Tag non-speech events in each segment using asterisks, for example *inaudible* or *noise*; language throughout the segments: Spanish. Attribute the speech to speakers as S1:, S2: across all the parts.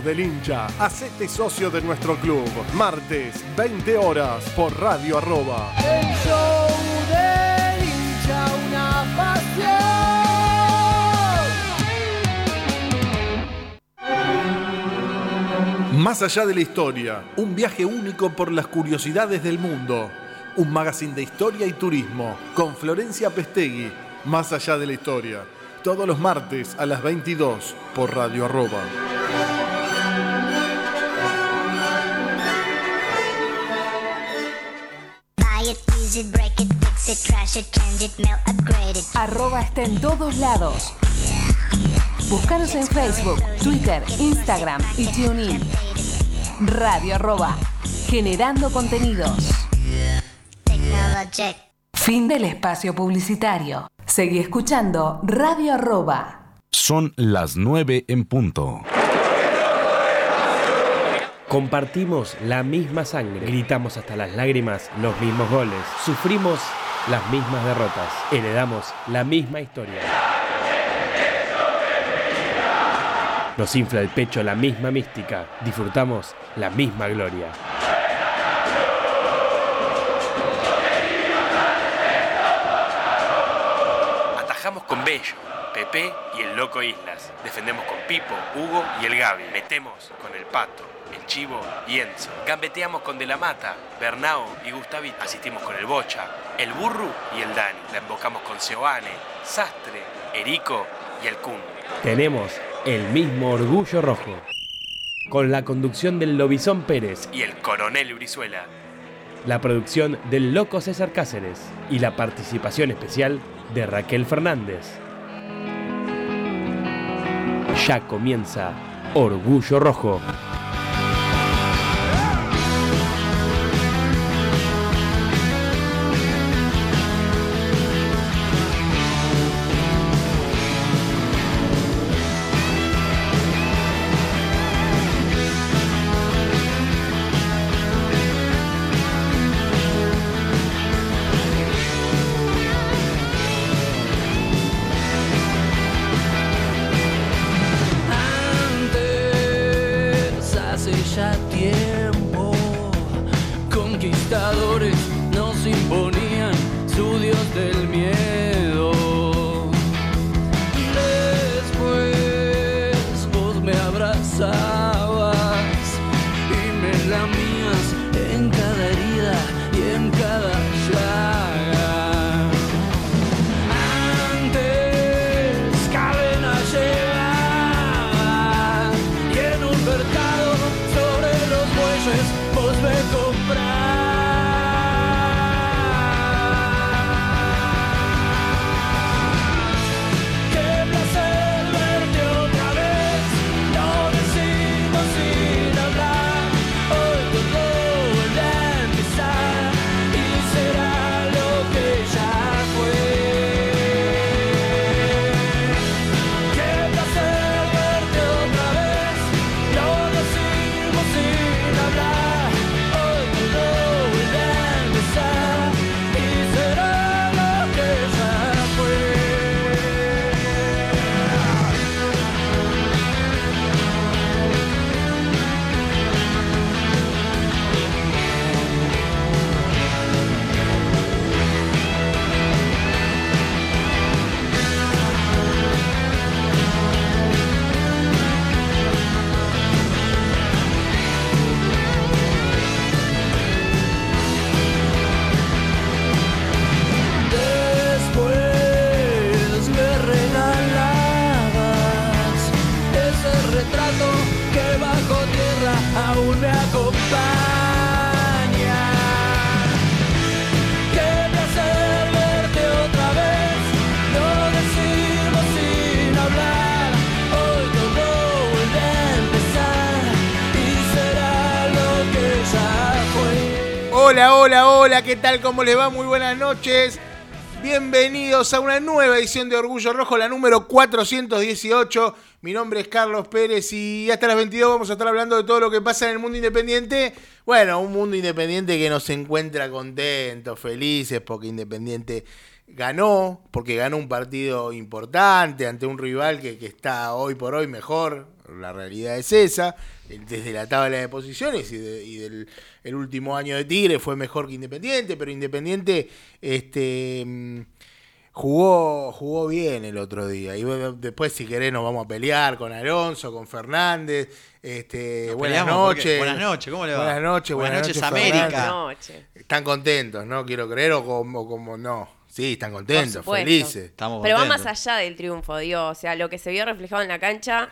S1: del hincha. Hacete socio de nuestro club. Martes, 20 horas, por Radio Arroba.
S2: El show del hincha, una pasión.
S1: Más allá de la historia, un viaje único por las curiosidades del mundo. Un magazine de historia y turismo con Florencia Pestegui. Más allá de la historia. Todos los martes a las 22 por Radio Arroba.
S3: Arroba está en todos lados. Búscanos en Facebook, Twitter, Instagram y TuneIn. Radio Arroba. Generando contenidos. Fin del espacio publicitario. Seguí escuchando Radio Arroba.
S4: Son las 9 en punto.
S5: Compartimos la misma sangre, gritamos hasta las lágrimas los mismos goles, sufrimos las mismas derrotas, heredamos la misma historia. Nos infla el pecho la misma mística, disfrutamos la misma gloria. Atajamos con Bello, Pepe y el Loco Islas. Defendemos con Pipo, Hugo y el Gaby. Metemos con el Pato, Chivo y Enzo. Gambeteamos con De la Mata, Bernao y Gustavi. Asistimos con el Bocha, el Burru y el Dani. La embocamos con Seoane, Sastre, Erico y el Kun. Tenemos el mismo orgullo rojo. Con la conducción del Lobizón Pérez y el Coronel Brizuela. La producción del Loco César Cáceres y la participación especial de Raquel Fernández. Ya comienza Orgullo Rojo.
S2: ¿Qué
S6: tal? ¿Cómo les va? Muy buenas noches. Bienvenidos a una nueva edición de Orgullo Rojo, la número 418. Mi nombre es Carlos Pérez y hasta las 22 vamos a estar hablando de todo lo que pasa en el mundo independiente. Bueno, un mundo independiente que nos encuentra contentos, felices, porque Independiente ganó, porque ganó un partido importante ante un rival que está hoy por hoy mejor, la realidad es esa. El- Desde la tabla de posiciones y, de- y del el último año de Tigre fue mejor que Independiente, pero Independiente este, mm, jugó, jugó bien el otro día. Y después, si querés, nos vamos a pelear con Alonso, con Fernández. Este, buenas noches.
S7: Buenas noches, ¿cómo le va?
S6: Buenas noches, buenas,
S7: Buenas noches. América.
S8: Noche.
S6: Están contentos, ¿no? Quiero creer, o como, como no. Sí, están contentos, felices.
S7: Estamos
S8: Pero va más allá del triunfo, digo. O sea, lo que se vio reflejado en la cancha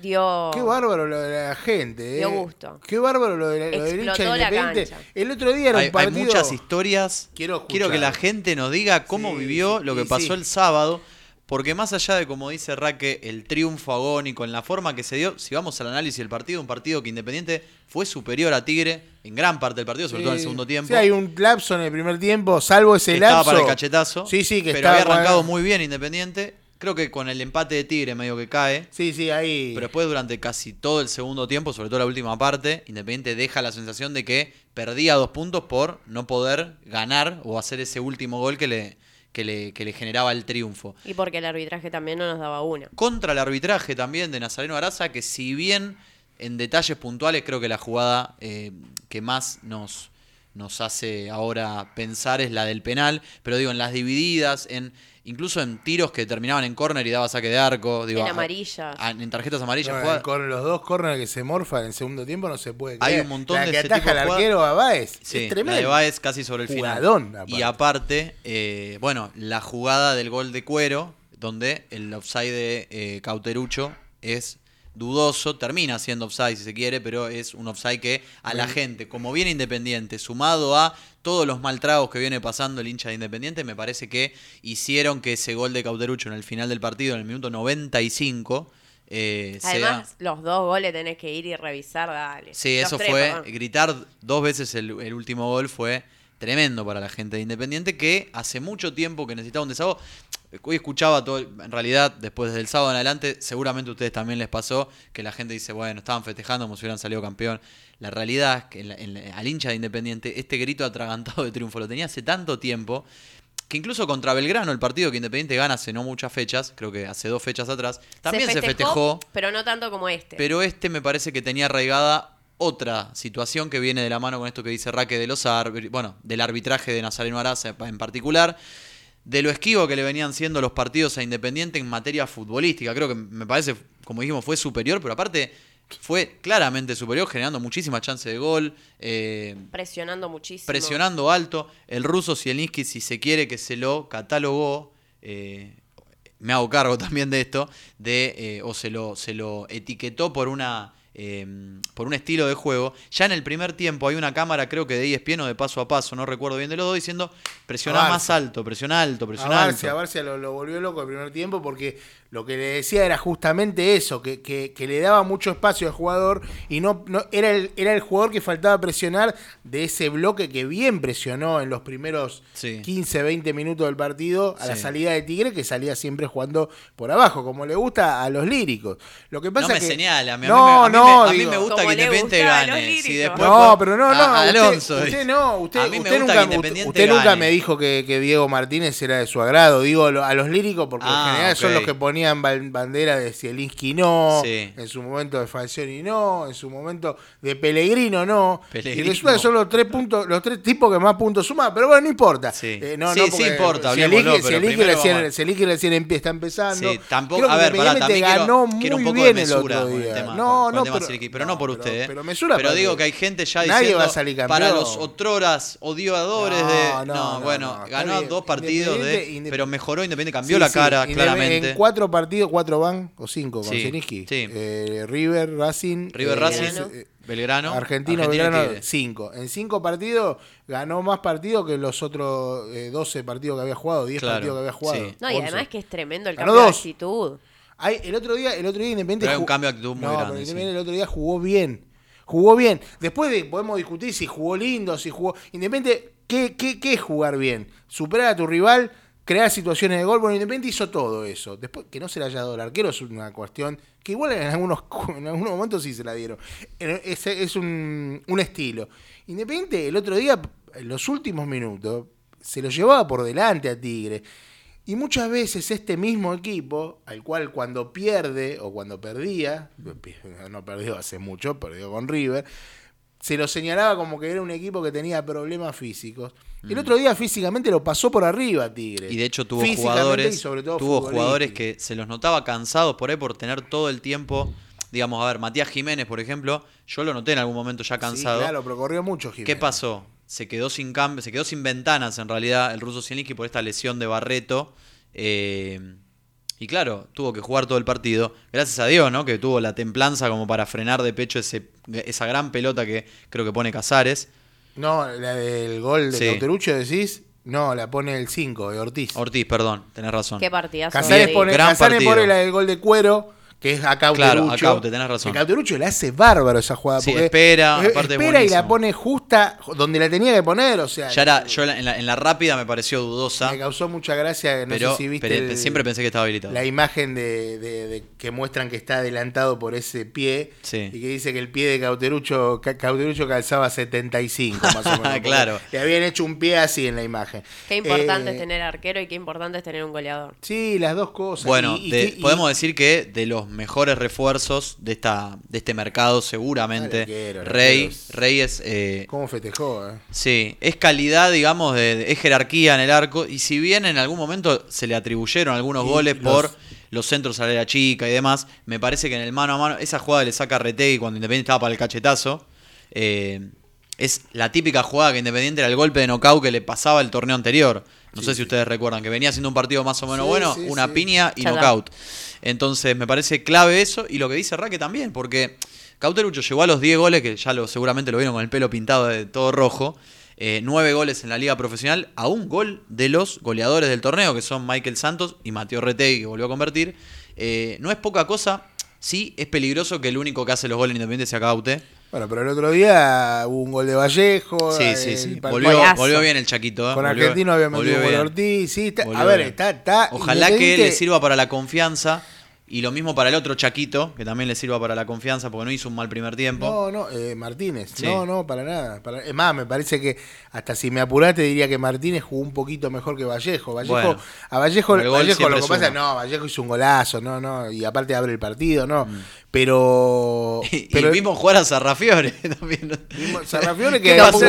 S8: dio.
S6: Qué bárbaro lo de la gente, ¿eh?
S8: Dio gusto.
S6: Qué bárbaro lo, de la, lo del hincha
S8: Explotó la cancha.
S6: El otro día era
S7: hay,
S6: un partido.
S7: hay muchas historias.
S6: Quiero.
S7: Quiero que la gente nos diga cómo
S6: Sí,
S7: vivió lo que pasó
S6: sí.
S7: el sábado. Porque más allá de, como dice Raque, el triunfo agónico en la forma que se dio, si vamos al análisis del partido, un partido que Independiente fue superior a Tigre en gran parte del partido, sobre todo en el segundo tiempo.
S6: Sí, hay un lapso en el primer tiempo, salvo ese
S7: que
S6: lapso.
S7: estaba para el cachetazo.
S6: Sí, sí, que
S7: Pero
S6: estaba
S7: había arrancado
S6: para-
S7: muy bien Independiente. Creo que con el empate de Tigre medio que cae.
S6: Sí, sí, ahí.
S7: Pero después durante casi todo el segundo tiempo, sobre todo la última parte, Independiente deja la sensación de que perdía dos puntos por no poder ganar o hacer ese último gol que le, que le, que le generaba el triunfo.
S8: Y porque el arbitraje también no nos daba una.
S7: Contra el arbitraje también de Nazareno Araza, que si bien en detalles puntuales creo que la jugada eh, que más nos, nos hace ahora pensar es la del penal, pero digo, en las divididas, en incluso en tiros que terminaban en córner y daba saque de arco, digo,
S8: En
S7: a-
S8: amarillas.
S7: a- en tarjetas amarillas.
S6: No, con los dos corners que se morfan en segundo tiempo no se puede
S7: Hay
S6: creer.
S7: un montón
S6: la
S7: de
S6: que
S7: ese
S6: ataja
S7: tipo de
S6: al arquero a Baez.
S7: Sí,
S6: es
S7: la
S6: tremendo.
S7: de Baez casi sobre el final.
S6: Jugadón, aparte.
S7: Y aparte, eh, bueno, la jugada del gol de cuero, donde el offside de eh, Cauterucho es dudoso, termina siendo offside si se quiere, pero es un offside que a la gente, como viene Independiente, sumado a todos los maltragos que viene pasando el hincha de Independiente, me parece que hicieron que ese gol de Cauterucho en el final del partido, en el minuto 95, eh, sea...
S8: Además, los dos goles tenés que ir y revisar, dale.
S7: Sí,
S8: Los
S7: eso
S8: tres,
S7: fue.
S8: perdón.
S7: Gritar dos veces el, el último gol fue tremendo para la gente de Independiente que hace mucho tiempo que necesitaba un desahogo. Hoy escuchaba todo, en realidad, después del sábado en adelante, seguramente a ustedes también les pasó que la gente dice, bueno, estaban festejando como si hubieran salido campeón. La realidad es que en la- en la- al hincha de Independiente, este grito atragantado de triunfo lo tenía hace tanto tiempo que incluso contra Belgrano, el partido que Independiente gana hace no muchas fechas, creo que hace dos fechas atrás, también se festejó
S8: Pero no tanto como este.
S7: pero este me parece que tenía arraigada otra situación que viene de la mano con esto que dice Raque de los bueno, del arbitraje de Nazareno Araza en particular, de lo esquivo que le venían siendo los partidos a Independiente en materia futbolística. Creo que me parece, como dijimos, fue superior, pero aparte fue claramente superior, generando muchísimas chances de gol. eh,
S8: Presionando muchísimo.
S7: presionando alto. El ruso Zielinski, si se quiere que se lo catalogó, eh, me hago cargo *laughs* también de esto, de, eh, o se lo, se lo etiquetó por una. Eh, por un estilo de juego. Ya en el primer tiempo hay una cámara, creo que de ESPN o de paso a paso, no recuerdo bien de los dos, diciendo presiona
S6: A
S7: más
S6: Barcia.
S7: alto, presiona alto,
S6: A
S7: presiona
S6: Barcia, a
S7: alto.
S6: Barcia lo, lo volvió loco el primer tiempo porque lo que le decía era justamente eso, que, que- que le daba mucho espacio al jugador y no, no era, el, era el jugador que faltaba presionar de ese bloque que bien presionó en los primeros
S7: Sí.
S6: 15, 20 minutos del partido a la
S7: Sí.
S6: salida de Tigre, que salía siempre jugando por abajo, como le gusta a los líricos. Lo que pasa
S7: No me
S6: que,
S7: señala, a mí,
S6: no,
S7: a mí, me-
S6: no,
S7: a mí
S6: digo-
S7: me gusta que Independiente
S8: a
S7: gane. Si
S8: líricos.
S7: después
S6: no, pero no, no.
S7: a-
S6: usted-
S7: Alonso.
S6: Usted, no, usted,
S7: a mí me
S6: usted
S7: gusta
S6: nunca,
S7: que Independiente
S6: usted nunca
S7: gane.
S6: me dijo que, que Diego Martínez era de su agrado. Digo a los líricos porque
S7: Ah,
S6: en general son
S7: ok.
S6: los que ponían ban- bandera de Zielinski no,
S7: Sí.
S6: en su momento de Falcioni no, en su momento de Pellegrino no.
S7: Pellegrino.
S6: Y resulta que son los tres puntos, los tres tipos que más puntos suman, pero bueno, no importa.
S7: Sí.
S6: Eh, no,
S7: Sí,
S6: no,
S7: sí importa,
S6: Zielinski- recién, empie- está empezando.
S7: Sí, tampoco,
S6: Creo que
S7: a ver, pará, también quiero,
S6: ganó muy
S7: quiero un poco
S6: bien
S7: de
S6: el
S7: mesura
S6: otro
S7: con el tema,
S6: no,
S7: el
S6: no, pero,
S7: Zielinski, pero no, por
S6: pero-
S7: usted. ¿eh?
S6: pero mesura
S7: Pero
S6: para
S7: digo
S6: que-
S7: hay gente ya
S6: Nadie
S7: diciendo
S6: va a salir
S7: para
S6: campeón.
S7: los otroras odiadores de...
S6: no,
S7: No,
S6: no,
S7: bueno, ganó dos partidos de... Pero mejoró Independiente, cambió la cara, claramente.
S6: En cuatro partidos, cuatro van, o cinco con
S7: Sí.
S6: Eh, River, Racing.
S7: River
S6: eh,
S7: Racing,
S6: eh,
S7: Belgrano,
S6: Argentino, Belgrano,
S7: Tigre.
S6: cinco. En cinco partidos ganó más partidos que los otros eh, 12 partidos que había jugado, 10
S7: Claro,
S6: partidos que había jugado.
S7: sí.
S8: No, y
S6: 11.
S8: además que es tremendo el
S6: Ganó
S8: cambio de actitud.
S6: Ay, el otro día, el otro día Independiente
S7: Pero hay un
S6: jugó-
S7: cambio de actitud muy
S6: no,
S7: grande,
S6: pero
S7: sí.
S6: Independiente el otro día jugó bien. Jugó bien. Después de, podemos discutir si jugó lindo, si jugó. Independiente, ¿qué, qué, qué es jugar bien? Superar a tu rival, crear situaciones de gol. Bueno, Independiente hizo todo eso. Después, que no se le haya dado el arquero es una cuestión que igual en algunos, *laughs* en algunos momentos sí se la dieron. Es, es un, un estilo. Independiente, el otro día, en los últimos minutos, se lo llevaba por delante a Tigre. Y muchas veces este mismo equipo, al cual cuando pierde o cuando perdía, *laughs* no perdió hace mucho, perdió con River, se lo señalaba como que era un equipo que tenía problemas físicos. El otro día físicamente lo pasó por arriba Tigre.
S7: Mm. Y de hecho tuvo jugadores,
S6: y sobre todo
S7: tuvo jugadores que se los notaba cansados por ahí por tener todo el tiempo, digamos, a ver, Matías Jiménez, por ejemplo, yo lo noté en algún momento ya cansado.
S6: Sí, claro, pero corrió mucho Jiménez.
S7: ¿Qué pasó? Se quedó sin cambio, se quedó sin ventanas en realidad el ruso Zielinski por esta lesión de Barreto. eh, y claro, tuvo que jugar todo el partido. Gracias a Dios, ¿no? Que tuvo la templanza como para frenar de pecho ese, esa gran pelota que creo que pone Casares.
S6: No, la del gol de
S7: Sí.
S6: Cauterucho decís, no, la pone el 5 de Ortiz.
S7: Ortiz, perdón, tenés razón.
S8: Qué partidazo.
S6: Casares pone,
S7: Gran
S6: Casares
S7: partido.
S6: pone la del gol de cuero, que es a Cauterucho.
S7: Claro, a Caute, tenés razón.
S6: Que Cauterucho le hace bárbaro esa jugada.
S7: Sí,
S6: porque
S7: espera,
S6: eh,
S7: aparte
S6: espera y la pone justa donde la tenía que poner, o sea.
S7: Ya era, yo en la, en la rápida me pareció dudosa,
S6: Me causó mucha gracia, no
S7: pero,
S6: sé si viste
S7: pero
S6: el-
S7: siempre pensé que estaba habilitado.
S6: la imagen de, de- de- que muestran que está adelantado por ese pie
S7: Sí.
S6: y que dice que el pie de Cauterucho, Ca- Cauterucho calzaba 75 más o menos. *laughs*
S7: Claro.
S6: Le habían hecho un pie así en la imagen.
S8: Qué importante
S6: Eh,
S8: es tener arquero y qué importante es tener un goleador.
S6: Sí, las dos cosas.
S7: Bueno,
S6: Y- y
S7: de-
S6: que- y-
S7: podemos decir que de los mejores refuerzos de esta de este mercado seguramente
S6: Ah,
S7: Rey Rey es eh,
S6: ¿Cómo festejó? eh?
S7: sí es calidad digamos de, de- es jerarquía en el arco y si bien en algún momento se le atribuyeron algunos
S6: Y
S7: goles
S6: los-
S7: por los centros a la chica y demás me parece que en el mano a mano esa jugada le saca a Retegui cuando Independiente estaba para el cachetazo eh, es la típica jugada que Independiente era el golpe de knockout que le pasaba el torneo anterior. No sé si ustedes recuerdan que venía haciendo un partido más o menos
S6: Sí,
S7: bueno,
S6: sí,
S7: una
S6: sí.
S7: piña y
S8: está.
S7: knockout. Entonces me parece clave eso y lo que dice Raque también, porque Cauterucho llegó a los 10 goles, que ya lo, seguramente lo vieron con el pelo pintado de todo rojo. eh, 9 goles en la liga profesional, a un gol de los goleadores del torneo, que son Michael Santos y Mateo Retegui, que volvió a convertir. Eh, no es poca cosa, sí es peligroso que el único que hace los goles en Independiente sea Caute.
S6: Bueno, pero el otro día hubo un gol de Vallejo.
S7: Sí, sí, sí. Volvió, bien el Chaquito. ¿eh?
S6: Con
S7: Volvió-
S6: Argentino había metido
S7: volvió
S6: un gol. Ortiz. Sí, está- a ver,
S7: bien.
S6: está, está.
S7: Ojalá que le sirva para la confianza y lo mismo para el otro Chaquito, que también le sirva para la confianza porque no hizo un mal primer tiempo.
S6: No, no, eh, Martínez.
S7: Sí.
S6: No, no, para nada. para- es más, me parece que hasta si me apuraste diría que Martínez jugó un poquito mejor que Vallejo. Vallejo
S7: Bueno.
S6: a Vallejo,
S7: Pero
S6: Vallejo lo que pasa, no, Vallejo hizo un golazo, no, no, y aparte abre el partido, no. Pero.
S7: Mm. *laughs* Y,
S6: pero
S7: y vimos jugar a Sarrafiore *laughs* también.
S6: Sarrafiore *laughs* que
S7: ya se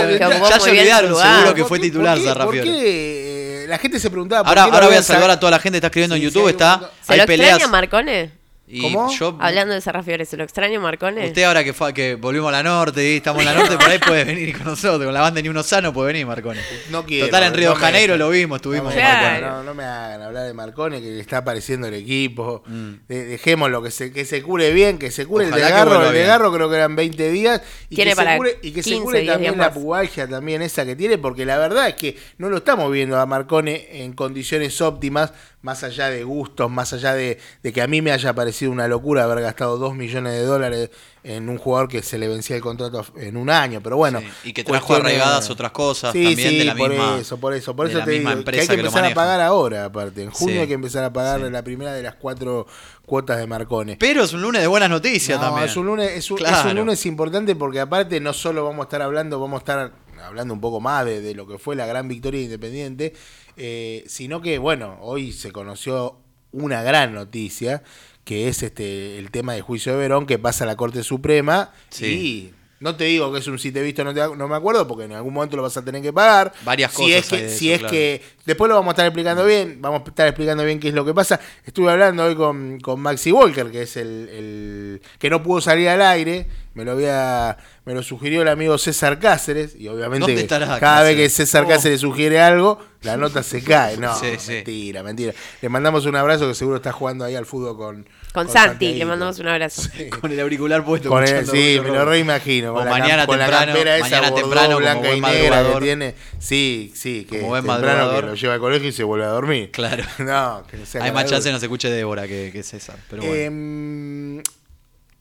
S7: olvidaron, seguro que
S6: ¿Por
S7: fue titular Sarrafiore.
S6: ¿Por qué? La gente se preguntaba. ¿por
S7: Ahora,
S6: qué
S7: ahora voy a saludar a toda la gente que está escribiendo en YouTube.
S6: sí,
S7: está,
S6: hay un-
S8: ¿Se
S7: hay
S8: lo
S7: peleas.
S8: extraña Marcone? millones?
S7: Y
S6: ¿Cómo?
S7: yo-
S8: Hablando de Serrafiones, ¿se lo extraña Marcone?
S7: usted ahora que, fue, que volvimos a la norte y estamos en la norte, por ahí puede venir con nosotros. Con la banda Ni Uno Sano puede venir, Marcone.
S6: No quiero.
S7: Total, en Río
S6: no me-
S7: Janeiro lo vimos, estuvimos
S6: No.
S7: Marcone.
S6: no, no me hagan hablar de Marcone, que está apareciendo el equipo.
S7: Mm.
S6: De- dejémoslo, que se, que se cure bien, que se cure
S7: Ojalá
S6: el desgarro. El desgarro creo que eran 20 días. Y
S8: Tiene
S6: que se
S8: para
S6: cure, y que se
S8: 15,
S6: cure
S8: 10
S6: también
S8: días
S6: la pubalgia también esa que tiene, porque la verdad es que no lo estamos viendo a Marcone en condiciones óptimas, más allá de gustos, más allá de, de que a mí me haya parecido una locura haber gastado 2 millones de dólares en un jugador que se le vencía el contrato en un año. Pero bueno.
S7: Sí, y que trajo arraigadas otras cosas
S6: Sí,
S7: también
S6: sí,
S7: de la
S6: por
S7: misma
S6: eso, por eso, por eso te digo que hay que empezar a pagar ahora, aparte. En junio hay que empezar a pagar la primera de las cuatro cuotas de Marcone.
S7: Pero es un lunes de buenas noticias
S6: No,
S7: también.
S6: es un lunes, es un, es
S7: Claro.
S6: un lunes importante porque aparte no solo vamos a estar hablando, vamos a estar hablando un poco más de, de lo que fue la gran victoria de Independiente, eh, sino que bueno, hoy se conoció una gran noticia que es este el tema del juicio de Verón que pasa a la Corte Suprema
S7: Sí.
S6: y no te digo que es un si te he visto no, te, no me acuerdo porque en algún momento lo vas a tener que pagar.
S7: Varias
S6: si
S7: cosas
S6: es que, si es que después lo vamos a estar explicando bien, vamos a estar explicando bien qué es lo que pasa. Estuve hablando hoy con, con Maxi Walker, que es el, el que no pudo salir al aire, me lo había me lo sugirió el amigo César Cáceres y obviamente
S7: ¿Dónde
S6: que
S7: estará
S6: cada vez que
S7: Cáceres?
S6: César
S7: Oh.
S6: Cáceres sugiere algo, la nota se cae. *laughs* No,
S7: Sí, sí.
S6: mentira, mentira. Le mandamos un abrazo que seguro está jugando ahí al fútbol con
S8: Con Santi, le mandamos un abrazo. *laughs*
S7: Con el auricular puesto.
S6: Con el- sí, me lo reimagino. Con, la,
S7: mañana
S6: cam- con la
S7: temprano-
S6: campera esa
S7: mañana
S6: bordó,
S7: temprano
S6: blanca y negra que tiene. Sí, sí, que
S7: Como buen
S6: temprano que
S7: madrugador.
S6: lo lleva al colegio y se vuelve a dormir.
S7: Claro. *laughs*
S6: No, que no sea
S7: Hay más chance no se escuche Débora que, que César. Pero bueno.
S6: Em,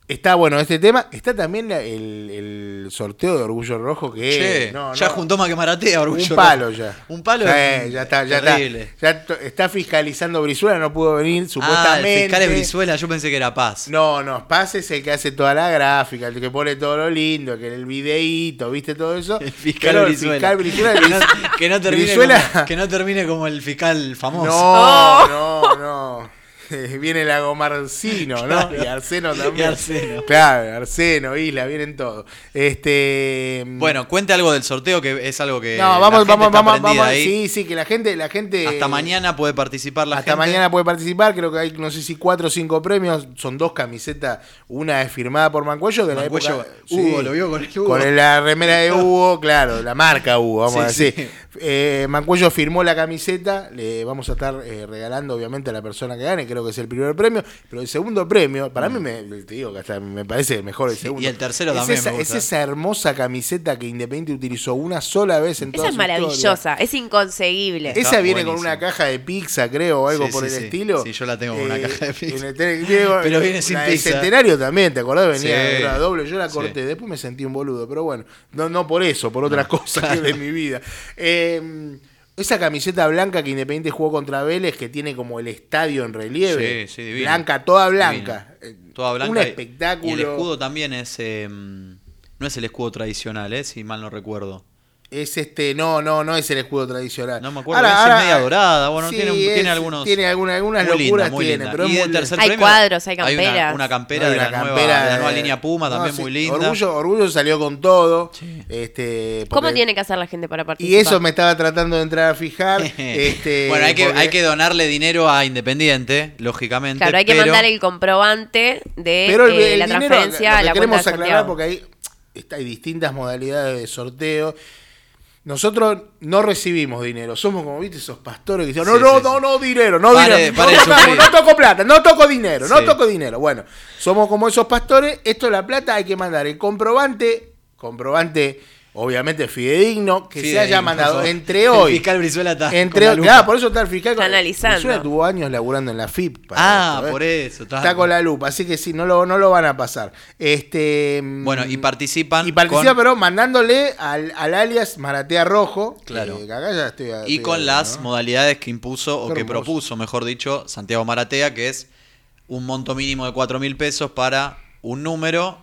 S6: Está bueno este tema. Está también el, el sorteo de Orgullo Rojo que
S7: Che,
S6: no,
S7: ya
S6: no,
S7: juntó más que Maratea, orgullo.
S6: un palo
S7: rojo.
S6: ya.
S7: Un palo. Es
S6: ya está, ya está. Ya está fiscalizando Brizuela, no pudo venir
S7: Ah,
S6: supuestamente.
S7: el fiscal es Brizuela, yo pensé que era Paz.
S6: No, no, Paz es el que hace toda la gráfica, el que pone todo lo lindo, que el videíto, ¿viste todo eso? *laughs*
S7: El fiscal
S6: Pero el
S7: Brizuela.
S6: fiscal Brizuela- *laughs*
S7: que, no, que no termine
S6: Brizuela-
S7: como, que no termine como el fiscal famoso.
S6: No, *laughs* no, no. *laughs* Viene el Agomarcino, ¿no? Y Arseno también.
S7: Y Arseno.
S6: Claro, Arseno, Isla, vienen todos. Este.
S7: Bueno, cuente algo del sorteo que es algo que.
S6: no,
S7: la
S6: vamos,
S7: gente
S6: vamos,
S7: está
S6: vamos, vamos.
S7: ahí.
S6: Sí, sí, que la gente, la gente.
S7: Hasta mañana puede participar la
S6: Hasta
S7: gente.
S6: mañana puede participar, creo que hay, no sé si cuatro o cinco premios, son dos camisetas, una es firmada por Mancuello, de la
S7: Mancuello,
S6: época...
S7: Hugo, lo vio con el Hugo.
S6: Con la remera de *laughs* Hugo, claro, la marca Hugo, vamos
S7: Sí,
S6: a decir.
S7: sí.
S6: Eh, Mancuello firmó la camiseta, le vamos a estar eh, regalando obviamente a la persona que gane, creo que es el primer premio, pero el segundo premio, para mí me, te digo que hasta me parece mejor el
S7: Sí,
S6: segundo.
S7: y el tercero
S6: es
S7: también
S6: Esa,
S7: me
S6: es esa hermosa camiseta que Independiente utilizó una sola vez en toda
S8: Esa es
S6: su historia.
S8: maravillosa, es inconseguible.
S7: Está
S6: Esa viene con una caja de pizza, creo, o algo
S7: Sí,
S6: por
S7: sí,
S6: el
S7: sí.
S6: estilo.
S7: Sí, yo la tengo con una caja de pizza.
S6: el tele- *laughs* viene
S7: Pero sin
S6: la
S7: pizza.
S6: centenario también, ¿te acordás? Venía
S7: Sí.
S6: era doble, yo la
S7: Sí.
S6: corté. Después me sentí un boludo, pero bueno, no, no por eso, por otras cosas que de *laughs* mi vida. Eh, esa camiseta blanca que Independiente jugó contra Vélez, que tiene como el estadio en relieve.
S7: Sí, sí.
S6: Blanca, toda blanca.
S7: Toda blanca.
S6: Un espectáculo.
S7: Y el escudo también es. eh, no es el escudo tradicional, ¿eh? Si mal no recuerdo.
S6: Es este, no, no, no es el escudo tradicional.
S7: No me acuerdo, es media dorada, bueno, tiene un- tiene algunos-
S6: Tiene alguna- algunas
S7: Muy linda,
S6: locuras,
S7: muy
S6: tiene,
S7: linda.
S6: pero es
S7: y
S6: muy
S7: del
S6: linda.
S7: tercer
S8: Hay
S7: premio.
S8: cuadros, hay
S7: una,
S8: camperas.
S7: una campera
S6: Hay
S7: de la,
S6: una
S7: nueva,
S6: campera
S7: de la
S6: de-
S7: nueva línea Puma,
S6: No,
S7: también
S6: sí,
S7: muy linda.
S6: Orgullo, Orgullo salió con todo.
S7: Sí.
S6: Este,
S8: ¿Cómo
S6: porque-
S8: tiene que hacer la gente para
S6: Y
S8: participar?
S6: eso me estaba tratando de entrar a fijar. *laughs* este,
S7: bueno, hay que,
S6: porque-
S7: hay que donarle dinero a Independiente, lógicamente.
S8: Claro, hay que
S7: pero-
S8: mandar el comprobante de
S6: Pero el,
S8: eh,
S6: el
S8: la
S6: dinero,
S8: transferencia
S6: lo
S8: a la
S6: queremos
S8: cuenta de
S6: aclarar, porque hay, está- hay distintas modalidades de sorteo. Nosotros no recibimos dinero, somos como viste esos pastores que dicen, no,
S7: Sí,
S6: no,
S7: sí,
S6: no, no, dinero, no
S7: Pare-
S6: dinero,
S7: pare *laughs*
S6: no, toco,
S7: sufrir.
S6: no toco plata, no toco dinero, no toco dinero. Bueno, somos como esos pastores, esto es la plata, hay que mandar el comprobante, comprobante obviamente fidedigno, que se haya mandado *laughs* entre
S7: El
S6: hoy.
S7: fiscal Brizuela está
S6: entre
S7: con la lupa.
S6: claro, por eso está el fiscal
S8: Está
S6: con-
S8: analizando.
S6: Brizuela tuvo años laburando en la FIP. para
S7: Ah,
S6: esto, ¿eh?
S7: por eso.
S6: Está con la lupa, así que sí, no lo, no lo van a pasar. Este,
S7: Bueno, y participan
S6: Y participa,
S7: con-
S6: pero mandándole al, al alias Maratea Rojo.
S7: Claro.
S6: que acá ya estoy-
S7: Y con las
S6: ¿no?
S7: modalidades que impuso o que propuso, mejor dicho, Santiago Maratea, que es un monto mínimo de 4 mil pesos para un número,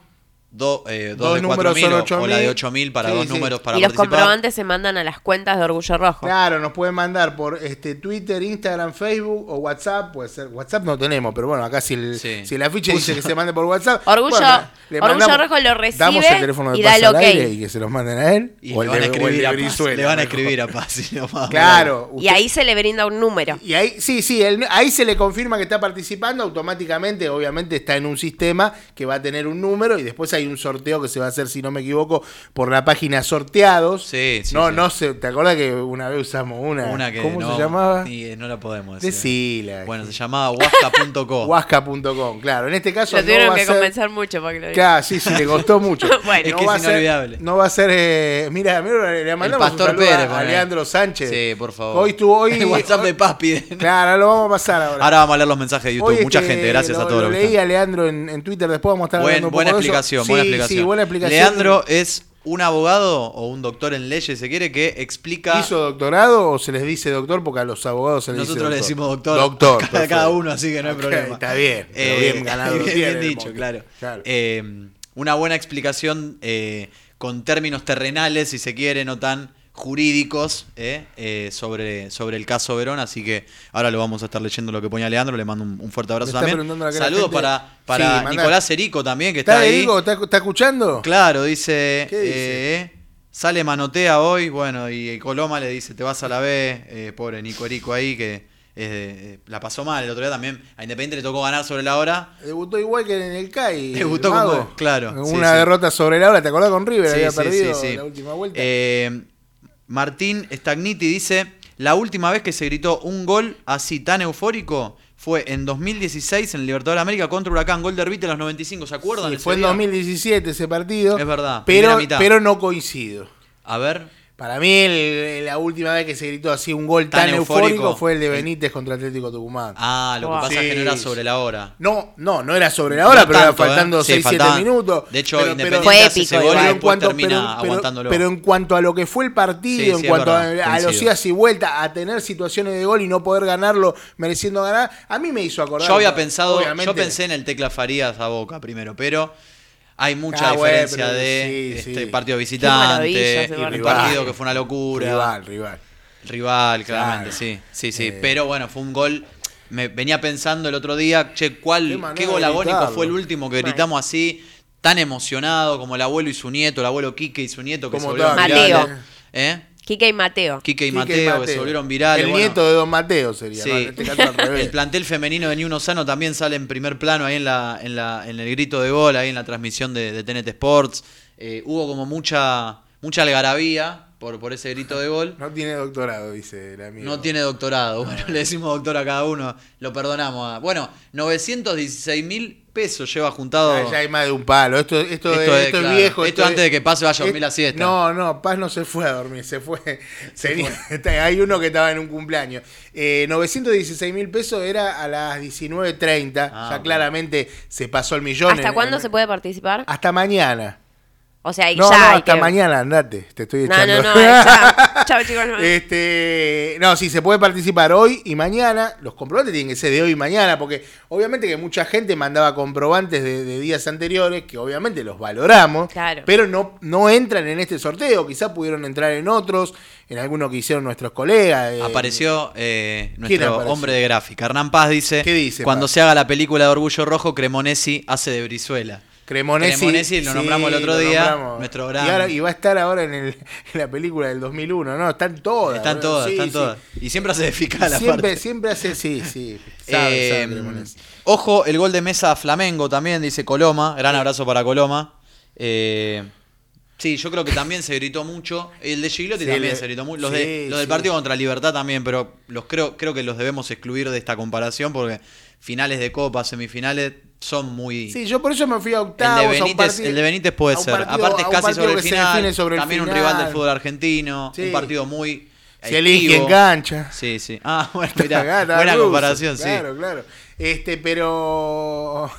S7: do- eh, dos,
S6: Dos
S7: de 4
S6: números
S7: mil
S6: son
S7: o,
S6: 8.000.
S7: o la de 8 mil para
S6: Sí,
S7: dos
S6: sí.
S7: números para
S8: y los
S7: participar.
S8: comprobantes se mandan a las cuentas de Orgullo Rojo.
S6: Claro, nos pueden mandar por este Twitter, Instagram, Facebook o WhatsApp. Puede ser. WhatsApp no tenemos, pero bueno, acá si el,
S7: Sí.
S6: si el afiche dice que se mande por WhatsApp.
S8: Orgullo-
S6: bueno, le
S8: Orgullo
S6: mandamos-
S8: Rojo lo recibe
S6: Damos el teléfono de
S8: y da
S6: Paz
S8: el
S6: al
S8: ok.
S6: aire y que se los manden a él.
S7: Y
S6: o
S7: le van a
S6: de-
S7: escribir a Paz. Le van a escribir a Paz. *laughs* va a
S6: Claro.
S8: Y ahí se le brinda un número.
S6: Y ahí, sí, sí, el- ahí se le confirma que está participando, automáticamente, obviamente está en un sistema que va a tener un número y después hay un sorteo que se va a hacer, si no me equivoco, por la página sorteados.
S7: Sí, sí,
S6: No,
S7: sí.
S6: no sé, ¿te acuerdas que una vez usamos una?
S7: Una que
S6: ¿Cómo
S7: no,
S6: se llamaba?
S7: ni- eh, no la podemos decir.
S6: Decila.
S7: Bueno, se llamaba huasca.co. *laughs*
S6: Huasca.com, claro. En este caso
S8: Lo
S6: no
S8: tuvieron
S6: va a
S8: que
S6: ser-
S8: convencer mucho para que lo diga.
S6: Claro, sí, sí, le costó *laughs* mucho.
S8: Bueno.
S7: Es que
S6: va
S7: es
S6: a ser,
S7: inolvidable.
S6: no va a ser. eh, mira, mira, le mandamos
S7: Pastor
S6: un
S7: Pérez,
S6: a. Leandro Sánchez.
S7: Sí, por favor.
S6: Hoy estuvo hoy. *laughs*
S7: El WhatsApp de Paz piden.
S6: Claro, lo vamos a pasar ahora.
S7: Ahora vamos a leer los mensajes de YouTube.
S6: Hoy,
S7: Mucha
S6: este,
S7: gente, gracias
S6: lo-
S7: a todos
S6: Lo leí a Leandro en, en Twitter, después vamos a estar
S7: Buen-
S6: hablando un
S7: buena
S6: poco de eso.
S7: Explicación,
S6: Sí,
S7: buena explicación.
S6: Sí, buena explicación.
S7: Leandro es un abogado o un doctor en leyes, se quiere, que explica.
S6: ¿Hizo doctorado o se les dice doctor? Porque a los abogados se les
S7: Nosotros le
S6: dice
S7: decimos doctor.
S6: Doctor.
S7: a *laughs* cada
S6: perfecto.
S7: uno, así que no hay problema.
S6: Está bien. pero
S7: Eh,
S6: bien ganado. *laughs*
S7: bien, bien dicho. Claro. Eh, una buena explicación eh, con términos terrenales, si se quiere, no tan jurídicos eh, eh, sobre, sobre el caso Verón, así que ahora lo vamos a estar leyendo lo que ponía Leandro, le mando un, un fuerte abrazo también. Saludos para, para
S6: Sí.
S7: Nicolás Erico también, que está,
S6: ¿Está
S7: ahí.
S6: Diego? ¿Está, está escuchando?
S7: Claro, dice,
S6: ¿Qué dice?
S7: eh, sale manotea hoy, bueno, y Coloma le dice, te vas a la B, pobre Nico Erico ahí, que eh, la pasó mal el otro día también, a Independiente le tocó ganar sobre la hora.
S6: Debutó igual que en el CAI. *laughs*
S7: Debutó como- claro, sí,
S6: Una
S7: sí.
S6: derrota sobre la hora. ¿Te acordás con River?
S7: Sí,
S6: Había perdido la última vuelta.
S7: Eh, Martín Stagniti dice, la última vez que se gritó un gol así tan eufórico fue en 2016 en el Libertadores de América contra Huracán, gol de a los 95, ¿se acuerdan?
S6: Sí, fue en
S7: día?
S6: 2017 ese partido.
S7: Es verdad,
S6: Pero, pero no coincido.
S7: A ver,
S6: Para mí, el- la última vez que se gritó así un gol tan,
S7: Tan
S6: eufórico,
S7: eufórico.
S6: fue el de Benítez contra Atlético Tucumán.
S7: Ah, lo que pasa es que no era sobre la hora.
S6: No, no, no era sobre la hora,
S7: No
S6: pero
S7: tanto,
S6: era faltando
S7: ¿eh? Sí,
S6: 6-7
S7: faltaban.
S6: minutos.
S7: De hecho,
S6: Pero-
S7: Independiente
S8: Fue
S7: hace ese
S8: épico
S7: gol y termina
S6: pero-
S7: aguantándolo.
S6: pero en cuanto a lo que fue el partido,
S7: Sí,
S6: en cuanto a-
S7: verdad,
S6: a, los idas y vueltas, a tener situaciones de gol y no poder ganarlo mereciendo ganar, a mí me hizo acordar.
S7: Yo había pensado,
S6: obviamente-
S7: yo pensé en el Tecla Farías a Boca primero, pero hay mucha
S6: Ah,
S7: diferencia de
S6: sí,
S7: este
S6: sí.
S7: partido visitante,
S8: ese
S7: y
S8: partido.
S7: un
S6: Rival.
S7: partido que fue una locura.
S6: Rival, rival.
S7: Rival, claramente,
S6: Claro.
S7: sí, sí, sí.
S6: Eh.
S7: Pero bueno, fue un gol. Me venía pensando el otro día, che,
S6: Qué
S7: ¿cuál, qué,
S6: de
S7: gol agónico fue el último que gritamos así, tan emocionado como el abuelo y su nieto, el abuelo Quique y su nieto que se
S6: Como?
S8: Mateo.
S7: ¿Eh?
S8: Quique y Mateo.
S7: Quique y
S6: Quique
S7: Mateo, que se volvieron virales.
S6: El
S7: bueno.
S6: nieto de Don Mateo sería,
S7: Sí.
S6: ¿no? en este caso al *laughs* revés.
S7: El plantel femenino de Ni Uno Sano también sale en primer plano ahí en la, en la, en el grito de gol, ahí en la transmisión de, de TNT Sports. Eh, hubo como mucha, mucha algarabía por, por ese grito de gol.
S6: No tiene doctorado, dice el amigo.
S7: No tiene doctorado. Bueno, le decimos doctor a cada uno. Lo perdonamos. a- Bueno, 916 mil pesos lleva juntado.
S6: Ah, ya hay más de un palo. Esto, esto,
S7: Esto
S6: es, viejo.
S7: Esto antes de que Paz se vaya a dormir la siesta.
S6: No, no, Paz no se fue a dormir, se fue. *laughs* Hay uno que estaba en un cumpleaños. Eh, 916 mil pesos era a las 19.30.
S7: Ah,
S6: ya claramente se pasó el millón.
S8: ¿Hasta
S6: en-
S8: cuándo
S6: en-
S8: se puede participar?
S6: Hasta mañana.
S8: O sea, y
S6: No,
S8: ya
S6: no, hasta
S8: que-
S6: mañana, andate. Te estoy
S8: No,
S6: echando.
S8: no, no, ya. *laughs* Chao, chicos. no.
S6: Este, no, sí, se puede participar hoy y mañana. Los comprobantes tienen que ser de hoy y mañana, porque obviamente que mucha gente mandaba comprobantes de, de días anteriores, que obviamente los valoramos,
S8: Claro.
S6: pero no, no entran en este sorteo. Quizás pudieron entrar en otros, en algunos que hicieron nuestros colegas. eh,
S7: Apareció eh,
S6: ¿Quién
S7: nuestro
S6: apareció?
S7: hombre de gráfica. Hernán Paz dice:
S6: ¿Qué dice,
S7: Cuando
S6: Paz?
S7: se haga la película de Orgullo Rojo, Cremonesi hace de Brizuela.
S6: Cremonesi,
S7: Cremonesi, lo nombramos el otro día,
S6: nombramos.
S7: nuestro
S6: y,
S7: gran-
S6: ahora- y va a estar ahora en, el- en la película del 2001, ¿no? Están todas.
S7: Están todas,
S6: Sí,
S7: están
S6: sí.
S7: todas. Y siempre hace de fiscal
S6: Siempre,
S7: aparte.
S6: siempre hace, sí, sí. *laughs* Sabe,
S7: Eh,
S6: sabe
S7: ojo, el gol de mesa a Flamengo también, dice Coloma. Gran abrazo para Coloma. Eh, sí, yo creo que también se gritó mucho. El de Gigliotti también
S6: le-
S7: se gritó mucho. Los, de, los del partido contra Libertad también, pero los creo, creo que los debemos excluir de esta comparación porque finales de Copa, semifinales, son muy.
S6: Sí, yo por eso me fui a
S7: el,
S6: octavos.
S7: de
S6: a un
S7: Benítez,
S6: partido-
S7: el de Benítez puede ser.
S6: partido-
S7: Aparte es casi sobre el final.
S6: sobre el
S7: también un rival del fútbol argentino.
S6: Sí.
S7: Un partido muy.
S6: Se elige en cancha.
S7: Sí, sí. Ah, *laughs* bueno, mirá, buena comparación, sí.
S6: Claro, claro. Este, pero.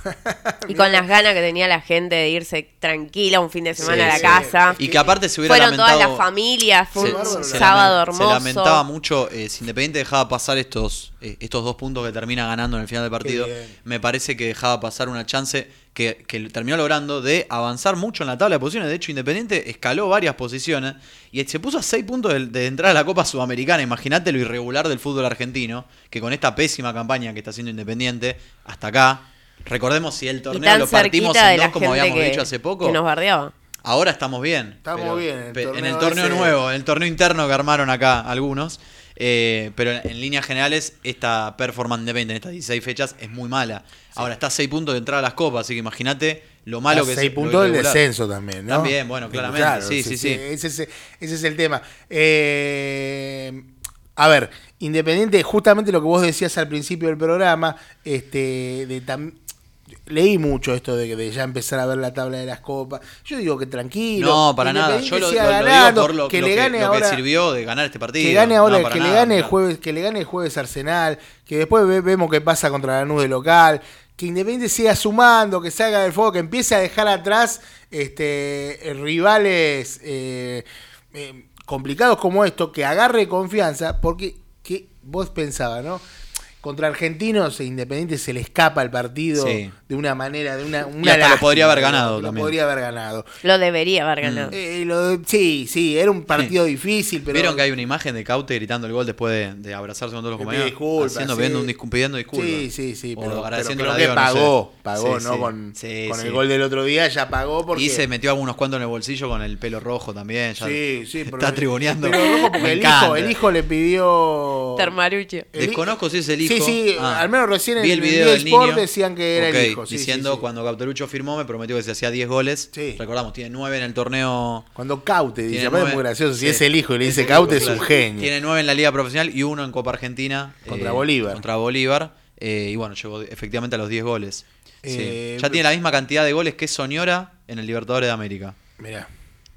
S8: Y *laughs* con las ganas que tenía la gente de irse tranquila un fin de semana
S7: Sí,
S8: a la
S7: sí.
S8: casa.
S7: Y que aparte se hubiera
S8: Fueron todas
S7: lamentado.
S8: las familias, fue
S7: se,
S8: un
S7: se- se
S8: sábado hermoso.
S7: Se lamentaba mucho eh, si Independiente dejaba pasar estos, eh, estos dos puntos que termina ganando en el final del partido. Me parece que dejaba pasar una chance que, que terminó logrando de avanzar mucho en la tabla de posiciones. De hecho, Independiente escaló varias posiciones y se puso a seis puntos de, de entrar a la Copa Sudamericana. Imagínate lo irregular del fútbol argentino, que con esta pésima campaña que está haciendo Independiente hasta acá. Recordemos si el torneo lo partimos
S8: de
S7: en dos, como habíamos
S8: que,
S7: dicho hace poco.
S8: que nos bardeaba.
S7: Ahora estamos bien.
S6: Estamos
S7: pero-
S6: bien, el
S7: pe- En el torneo
S6: ese-
S7: nuevo, en el torneo interno que armaron acá algunos. eh, pero en, en líneas generales, esta performance independiente en estas 16 fechas es muy mala. Ahora está a 6 puntos de entrar a las copas, así que imagínate lo malo que es.
S6: seis
S7: lo
S6: puntos del descenso también, ¿no?
S7: También, bueno, claramente, sí, sí, sí.
S6: Ese, es- ese es el tema. Eh, a ver, Independiente, justamente lo que vos decías al principio del programa, este, de tam- leí mucho esto de, de ya empezar a ver la tabla de las copas. Yo digo que tranquilo.
S7: No, para nada. Yo lo, lo- lo digo
S6: ganando,
S7: por lo
S6: que le
S7: que,
S6: gane
S7: lo que
S6: ahora.
S7: sirvió de ganar este partido.
S6: Que gane ahora,
S7: No,
S6: que le gane el jueves, que le gane el jueves Arsenal, que después ve- vemos qué pasa contra la nube local, que Independiente siga sumando, que salga del fuego, que empiece a dejar atrás este rivales eh, eh, complicados como esto, que agarre confianza, porque que vos pensabas, ¿no? Contra Argentinos, e Independiente se le escapa el partido
S7: Sí.
S6: De una manera, de una, una
S7: hasta lo podría haber ganado
S6: Lo
S7: también.
S6: podría haber ganado.
S8: Lo debería haber ganado.
S6: Eh, lo de- sí, sí, era un partido difícil, pero
S7: Vieron que hay una imagen de Caute gritando el gol después de, de abrazarse con todos los compañeros.
S6: disculpas,
S7: haciendo,
S6: sí.
S7: pidiendo, un discu- pidiendo disculpas.
S6: Sí, sí, sí,
S7: O
S6: pero, pero
S7: agradeciendo
S6: creo
S7: a
S6: que
S7: Dios, no sé.
S6: pagó, pagó,
S7: Sí,
S6: ¿no?
S7: sí.
S6: Con,
S7: Sí,
S6: con
S7: sí.
S6: el gol del otro día ya pagó porque...
S7: Y se metió algunos cuantos en el bolsillo con el pelo rojo también. Ya
S6: Sí, sí, pero-
S7: está tribuneando.
S6: Pero rojo porque el hijo, el hijo le pidió... Hi-
S7: Desconozco si es el hijo.
S6: Sí, sí,
S7: Ah.
S6: al menos recién
S7: Vi
S6: en
S7: el
S6: el
S7: video del
S6: Sport
S7: niño.
S6: decían que era el hijo. Sí,
S7: diciendo
S6: sí, sí.
S7: cuando Cauterucho firmó, me prometió que se hacía 10 goles.
S6: Sí.
S7: Recordamos, tiene 9 en el torneo.
S6: Cuando Caute dice, es muy gracioso, si es el hijo y le dice Caute es un genio.
S7: Tiene 9 en la Liga Profesional y uno en Copa Argentina.
S6: Contra
S7: eh,
S6: Bolívar.
S7: Contra Bolívar. eh, y bueno, llegó efectivamente a los 10 goles. Sí.
S6: Eh,
S7: ya tiene la misma cantidad de goles que Soñora en el Libertadores de América.
S6: Mirá.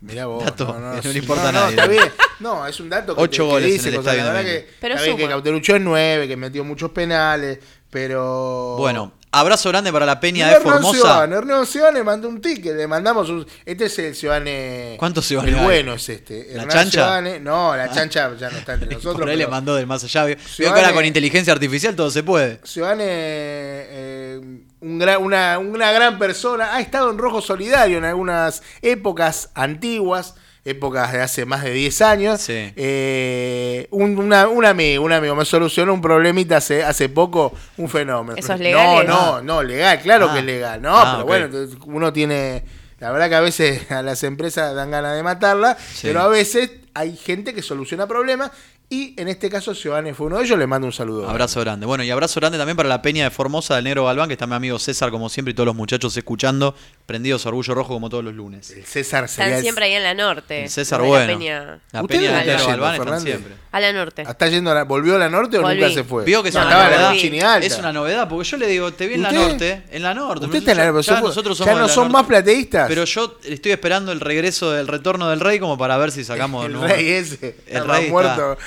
S6: Mirá vos.
S7: Dato
S6: no, no, *laughs*
S7: no le importa
S6: no, no,
S7: nadie.
S6: está bien. No, es un dato que,
S7: Ocho
S6: te- que
S7: goles en
S6: dice
S7: el estadio
S6: La verdad que.
S8: Pero
S6: está bien que. Cauterucho es nueve, que metió muchos penales, pero...
S7: Bueno, abrazo grande para la Peña de Formosa.
S6: Ciudadano, Hernán Ciudadano le mandó un ticket, le mandamos un... Este es el Ciudadane...
S7: ¿Cuántos Ciudadanes
S6: El bueno es este.
S7: ¿La
S6: Hernán
S7: chancha?
S6: Ciudadane- no, la chancha ya no está entre *laughs* nosotros.
S7: Por ahí le
S6: pero
S7: mandó del más allá. Veo veo que
S6: Ciudadane-
S7: ahora con inteligencia artificial todo se puede.
S6: Ciudadane, eh, un gran- una, una gran persona, ha estado en Rojo Solidario en algunas épocas antiguas, épocas de hace más de 10 años.
S7: Sí.
S6: Eh, un, una- un amigo, un amigo me solucionó un problemita hace, hace poco, un fenómeno.
S8: ¿Eso es
S6: No,
S8: legal?
S6: no, no, legal, claro
S7: Ah.
S6: que es legal. No,
S7: Ah,
S6: pero bueno, uno tiene... La verdad que a veces a las empresas dan ganas de matarla,
S7: Sí.
S6: pero a veces hay gente que soluciona problemas y en este caso Ciudadane fue uno de ellos, le mando un saludo.
S7: Abrazo grande. Bueno, y abrazo grande también para la Peña de Formosa del Negro Galván, que está mi amigo César, como siempre, y todos los muchachos escuchando, prendidos a Orgullo Rojo como todos los lunes.
S6: El César sería
S8: Están
S6: el-
S8: siempre ahí en la norte.
S7: El César,
S8: de la
S7: bueno.
S8: Peña.
S7: La
S6: ¿Ustedes
S7: Peña del Negro
S6: yendo,
S7: Galván están
S6: Fernández?
S7: siempre.
S8: A la norte.
S6: ¿Está yendo a la- ¿Volvió a la norte o
S8: Volví.
S6: nunca se fue?
S7: Vio que es
S8: No,
S7: una
S6: en la
S7: novedad. Es una novedad, porque yo le digo, te vi en la norte, en la norte.
S6: Usted está en la
S7: ya-
S6: norte,
S7: ya nosotros
S6: ya
S7: somos
S6: no
S7: de la
S6: son
S7: norte.
S6: más plateístas.
S7: Pero yo estoy esperando el regreso del retorno del rey como para ver si sacamos de *laughs*
S6: el rey ese.
S7: El rey
S6: muerto.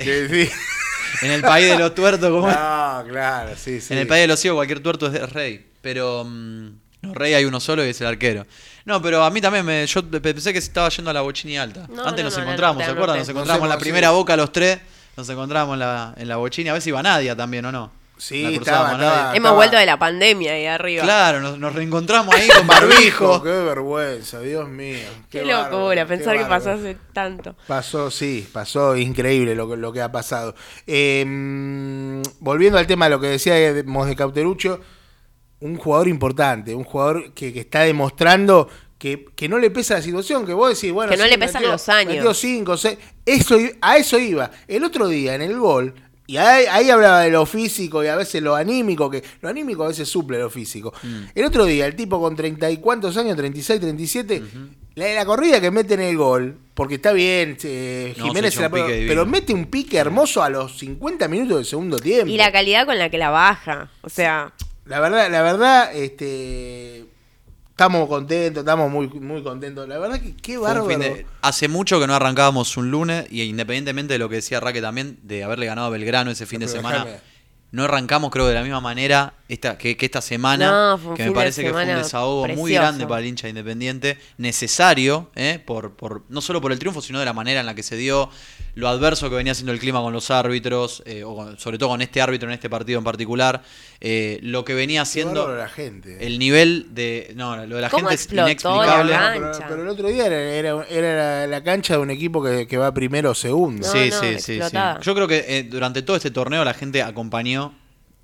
S6: *laughs* Sí.
S7: En el país de los tuertos, como
S6: No, claro, sí, sí.
S7: En el país de los ciegos cualquier tuerto es rey. Pero mm, no, rey hay uno solo y es el arquero. No, pero a mí también me, yo pensé que se estaba yendo a la bochini alta.
S8: No,
S7: Antes
S8: no,
S7: nos encontramos, ¿se acuerdan? Nos
S6: No
S7: encontramos en la
S6: cómo
S7: primera boca los tres. Nos encontramos en la, en la bochini. A ver si iba Nadia también o no.
S6: Sí, estaba, estaba-
S8: Hemos vuelto de la pandemia ahí arriba.
S7: Claro, nos, nos reencontramos ahí *laughs* con barbijo.
S6: Qué vergüenza, Dios mío.
S8: Qué, locura,
S6: qué
S8: pensar que pasó hace tanto.
S6: Pasó, sí, pasó increíble lo, que- lo que ha pasado. Eh, mm, volviendo al tema de lo que decíamos de Cauterucho, un jugador importante, un jugador que, que está demostrando que, que no le pesa la situación, que vos decís, bueno,
S8: Que no
S6: sí,
S8: le pesan los años.
S6: Metió cinco, seis, eso, a eso iba. El otro día en el gol, y ahí, ahí hablaba de lo físico y a veces lo anímico, que lo anímico a veces suple lo físico.
S7: Mm.
S6: El otro día, el tipo con treinta y cuántos años, 36, 37, la, la corrida que mete en el gol, porque está bien, eh, Jiménez
S7: se
S6: la
S7: pique
S6: pero mete un pique hermoso a los 50 minutos del segundo tiempo.
S8: Y la calidad con la que la baja. O sea,
S6: La verdad, la verdad, este estamos contentos, estamos muy, muy contentos. La verdad que qué bárbaro.
S7: de- hace mucho que no arrancábamos un lunes y independientemente de lo que decía Raque también, de haberle ganado a Belgrano ese fin de semana,
S6: déjame.
S7: no arrancamos creo de la misma manera esta, que, que esta semana,
S8: No,
S7: que me parece que fue un desahogo muy grande para el hincha independiente, necesario, ¿eh? por, por, no solo por el triunfo, sino de la manera en la que se dio, lo adverso que venía siendo el clima con los árbitros, eh, o con- sobre todo con este árbitro en este partido en particular, eh, lo que venía siendo
S6: la gente.
S7: el nivel de... No, lo de la
S8: ¿Cómo
S7: gente es inexplicable.
S6: pero, pero el otro día era, era- era la, la cancha de un equipo que, que va primero o segundo.
S8: No,
S7: sí,
S8: no,
S7: sí, sí, sí.
S8: explotada.
S7: Yo creo que eh, durante todo este torneo la gente acompañó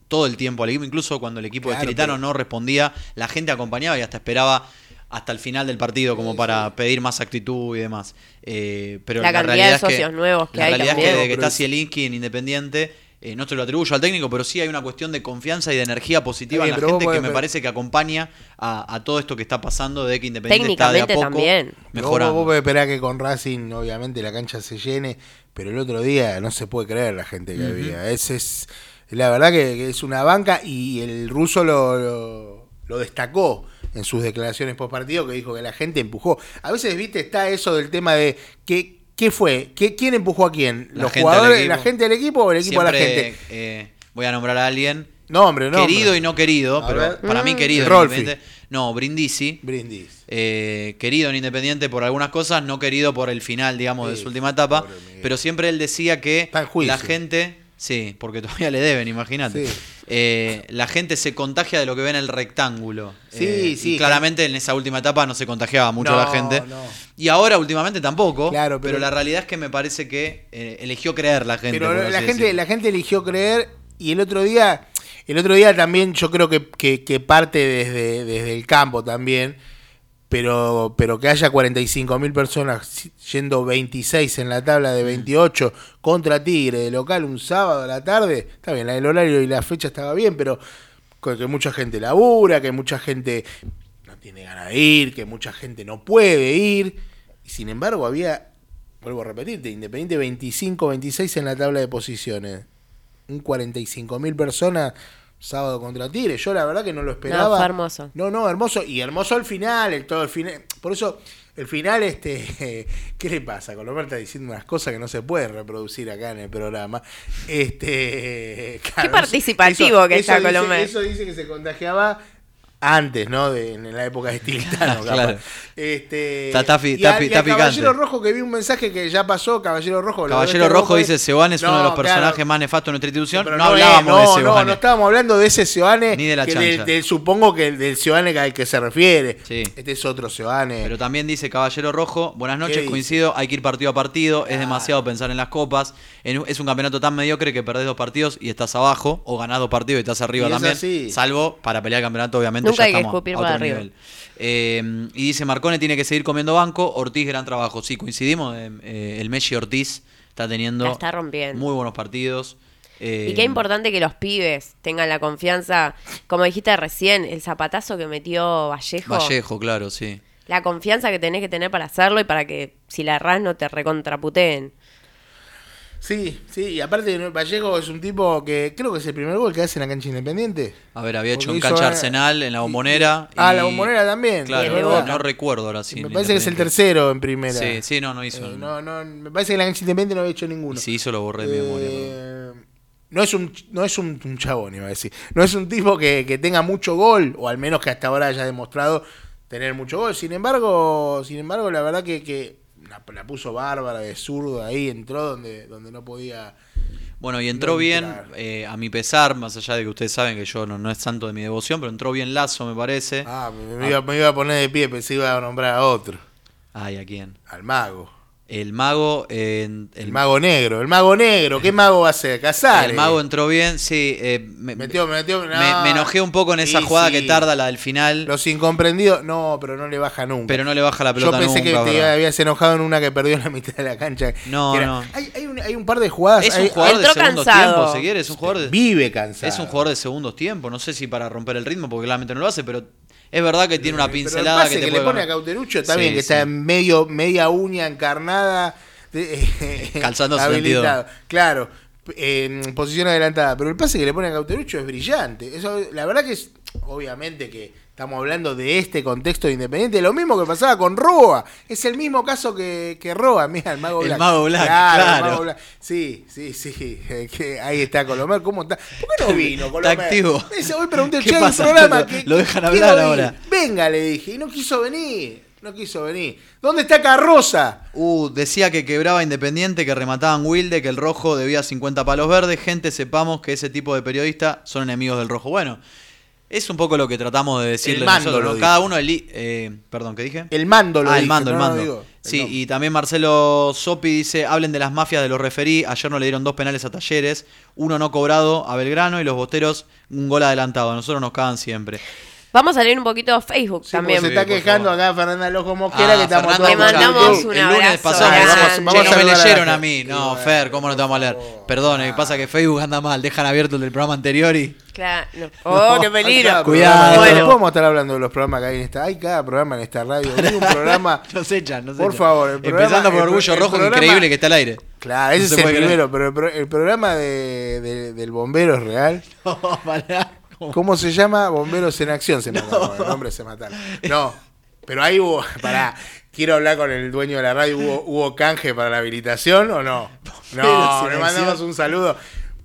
S7: todo el tiempo al equipo, incluso cuando el equipo
S6: Claro,
S7: de Tiritano
S6: pero-
S7: no respondía, la gente acompañaba y hasta esperaba hasta el final del partido como para pedir más actitud y demás. Eh, pero
S8: La
S7: la,
S8: cantidad
S7: realidad
S8: de
S7: es que-
S8: socios nuevos que
S7: la
S8: hay
S7: realidad
S8: también.
S7: es que desde que está
S6: es-
S7: Zielinski en Independiente, eh, no se lo atribuyo al técnico, pero sí hay una cuestión de confianza y de energía positiva en la
S6: vos
S7: gente que me parece que acompaña a, a todo esto que está pasando de que Independiente está de a poco
S8: también.
S6: Pero
S7: mejorando.
S6: Vos, vos esperar que con Racing, obviamente, la cancha se llene, pero el otro día no se puede creer la gente que había. Es, es, la verdad que, que es una banca y el ruso lo, lo, lo destacó en sus declaraciones post partido, que dijo que la gente empujó. A veces, viste, está eso del tema de que, qué fue, ¿Qué, quién empujó a quién, los jugadores, la gente del equipo o el equipo a la
S7: Siempre,
S6: gente.
S7: eh, voy a nombrar a alguien
S6: No, hombre, no.
S7: querido y no querido,
S6: A
S7: pero
S6: ver.
S7: para mí
S8: Mm.
S7: querido.
S6: Rolfi.
S7: No, Brindisi.
S6: Brindis.
S7: eh, querido en Independiente por algunas cosas, no querido por el final, digamos, de su última etapa. Pero siempre él decía que la gente. Sí, porque *laughs* todavía le deben, imagínate.
S6: Sí.
S7: Eh, la gente se contagia de lo que ve en el rectángulo.
S6: Sí,
S7: Eh,
S6: sí,
S7: Y claramente en esa última etapa no se contagiaba mucho
S6: No,
S7: la gente.
S6: no.
S7: Y ahora últimamente tampoco.
S6: Claro,
S7: pero,
S6: pero-
S7: la realidad es que me parece que eh, eligió creer la gente.
S6: Pero la gente, la gente eligió creer y el otro día, el otro día también yo creo que, que- que parte desde, desde el campo también, pero, pero que haya 45 mil personas yendo 26 en la tabla de 28 contra Tigre de local un sábado a la tarde, está bien, el horario y la fecha estaba bien, pero que mucha gente labura, que mucha gente no tiene ganas de ir, que mucha gente no puede ir, y sin embargo había vuelvo a repetirte, Independiente 25, 26 en la tabla de posiciones. Un 45 mil personas sábado contra Tigre. Yo la verdad que no lo esperaba.
S8: fue hermoso.
S6: No, no, hermoso. Y hermoso al final, el todo el final. Por eso El final, este, *laughs* ¿qué le pasa? Colomar está diciendo unas cosas que no se pueden reproducir acá en el programa. Este, *laughs* claro,
S8: participativo que está
S6: dice-
S8: Colomar.
S6: Eso dice que se contagiaba antes, ¿no? De, en la época de Stiltano, *laughs* capaz.
S7: Claro.
S6: Este,
S7: Está- está
S6: y a- a. Caballero Rojo que vi un mensaje que ya pasó, Caballero Rojo.
S7: Caballero Rojo dice, Seoane es uno de
S6: No,
S7: los
S6: claro.
S7: personajes más nefastos de nuestra institución. No,
S6: es,
S7: hablábamos
S6: no,
S7: de
S6: No,
S7: Seoane.
S6: no estábamos hablando de ese Seoane.
S7: Ni de la
S6: que del- del- supongo que el del Seoane al que se refiere.
S7: Sí.
S6: Este es otro Seoane.
S7: Pero también dice Caballero Rojo, buenas noches, coincido, hay que ir partido a partido, es demasiado pensar en las copas, en- es un campeonato tan mediocre que perdés dos partidos y estás abajo, o ganás dos partidos y estás arriba
S6: Y
S7: también, salvo para pelear el campeonato, obviamente
S8: Nunca
S7: ya
S8: hay que escupir para arriba.
S7: nivel. Eh, y dice Marcone tiene que seguir comiendo banco, Ortiz gran trabajo, sí, coincidimos, eh, eh, el Messi Ortiz está teniendo
S8: La está rompiendo.
S7: muy buenos partidos. eh,
S8: Y qué importante que los pibes tengan la confianza, como dijiste recién, el zapatazo que metió Vallejo,
S7: Vallejo, claro, sí.
S8: la confianza que tenés que tener para hacerlo y para que si la errás no te recontraputeen.
S6: Sí, sí, y aparte. Vallejo es un tipo que creo que es el primer gol que hace en la cancha independiente.
S7: A ver, había hecho
S6: hizo,
S7: cancha Arsenal en la bombonera.
S6: Ah,
S7: y-
S6: la bombonera también.
S7: Claro, no, recuerdo ahora sí.
S6: me
S7: en
S6: parece que es el tercero en primera.
S7: Sí, sí, no, no hizo.
S6: Eh, no, no, me parece que en la cancha independiente no había hecho ninguno.
S7: Y si hizo, lo borré de memoria. pero-
S6: Eh, no es un no es un, un chabón, iba a decir. No es un tipo que, que tenga mucho gol, o al menos que hasta ahora haya demostrado tener mucho gol. Sin embargo, sin embargo, la verdad que, que la, la puso bárbara de zurdo ahí, entró donde, donde no podía.
S7: Bueno, y entró
S6: No
S7: bien, eh, a mi pesar, más allá de que ustedes saben que yo no, no es santo de mi devoción, pero entró bien Lazo, me parece.
S6: Ah, me, me iba, me iba a poner de pie, pensé iba a nombrar a otro,
S7: Ay, ¿a quién?
S6: al mago.
S7: El mago. en-
S6: El, mago negro, el mago negro, ¿qué mago va a ser? Casares.
S7: El mago entró bien, sí. eh, me,
S6: Metió, metió,
S7: me-
S6: no.
S7: me enojé un poco en esa
S6: Sí,
S7: jugada
S6: sí.
S7: que tarda, la del final,
S6: Los incomprendidos, no, pero no le baja nunca.
S7: pero no le baja la
S6: Yo
S7: pelota
S6: pensé
S7: nunca.
S6: que te
S7: ¿verdad?
S6: habías enojado en una que perdió en la mitad de la cancha.
S7: No,
S6: era-
S7: no.
S6: Hay, hay un, hay un par de jugadas.
S7: Es un
S6: hay-
S7: jugador de
S8: Entró
S7: segundos
S8: cansado.
S7: tiempos, si quieres, es un jugador de,
S6: Vive cansado.
S7: es un jugador de segundos tiempos, no sé si para romper el ritmo, porque claramente no lo hace, pero es verdad que tiene una
S6: Pero el
S7: pincelada
S6: pase
S7: que te
S6: que, le pone a. Cauterucho está
S7: Sí,
S6: bien, que
S7: sí.
S6: está en medio, media uña encarnada. de- *laughs*
S7: Calzando *laughs* su.
S6: Claro, en posición adelantada. Pero el pase que le pone a Cauterucho es brillante. Eso, la verdad que es, obviamente que estamos hablando de este contexto de Independiente. Lo mismo que pasaba con Roa. Es el mismo caso que, que Roa. Mira, el Mago
S7: El
S6: Black.
S7: Mago Black,
S6: el
S7: claro.
S6: Mago Black. Sí, sí, sí. eh, *laughs* que ahí está Colomar. ¿Cómo está? ¿Por qué no vino
S7: Está
S6: Colomar?
S7: activo.
S6: Ese, Hoy pregunté,
S7: ¿Qué
S6: che,
S7: pasa?
S6: programa
S7: Lo-
S6: que
S7: lo dejan hablar ahora.
S6: Venga, le dije. Y no quiso venir. No quiso venir. ¿Dónde está Carroza?
S7: Uh, decía que quebraba Independiente, que remataban Wilde, que el rojo debía 50 palos verdes. Gente, sepamos que ese tipo de periodistas son enemigos del rojo. Bueno, es un poco lo que tratamos de decirle
S6: El mando
S7: nosotros. Cada uno. eli- eh, perdón, ¿qué dije?
S6: El mando lo
S7: ah, el
S6: dije,
S7: mando, el
S6: no
S7: mando.
S6: digo. El
S7: sí, y también Marcelo Sopi dice: hablen de las mafias de los referí. Ayer no le dieron dos penales a Talleres, uno no cobrado a Belgrano y los bosteros un gol adelantado. A nosotros nos cagan siempre.
S8: Vamos a leer un poquito de Facebook
S6: Sí,
S8: también.
S6: se está
S7: Sí,
S6: quejando acá Fernanda Lojo Mosquera
S7: Ah,
S6: que estamos
S7: Fernanda,
S6: todos
S8: Le mandamos un.
S7: El lunes pasado
S6: Vamos- vamos
S7: "Che,
S6: a
S7: no me leyeron a mí. No,
S6: Bueno,
S7: Fer, ¿cómo no te vamos a leer?
S6: por
S7: Perdón, eh, pasa que Facebook anda mal. Dejan abierto el del programa anterior y.
S8: Claro. no. *laughs* Oh, qué peligro.
S7: Cuidado.
S8: Bueno.
S6: No podemos estar hablando de los programas que hay en esta. Hay cada programa en esta radio. Hay un *laughs* programa.
S7: Nos echan, nos
S6: Por
S7: echan.
S6: favor, el programa-
S7: Empezando por
S6: el
S7: Orgullo
S6: el
S7: Rojo,
S6: programa-
S7: increíble que está al aire.
S6: Claro, ese es el primero, pero el, pro- el programa de, de- del bombero es real. *laughs*
S7: No, pará.
S6: ¿Cómo se llama? Bomberos en acción se *laughs* mataron. El nombre se mataron. No, pero ahí hubo. Pará, quiero hablar con el dueño de la radio. ¿Hubo, hubo canje para la habilitación o no? No, le mandamos un saludo.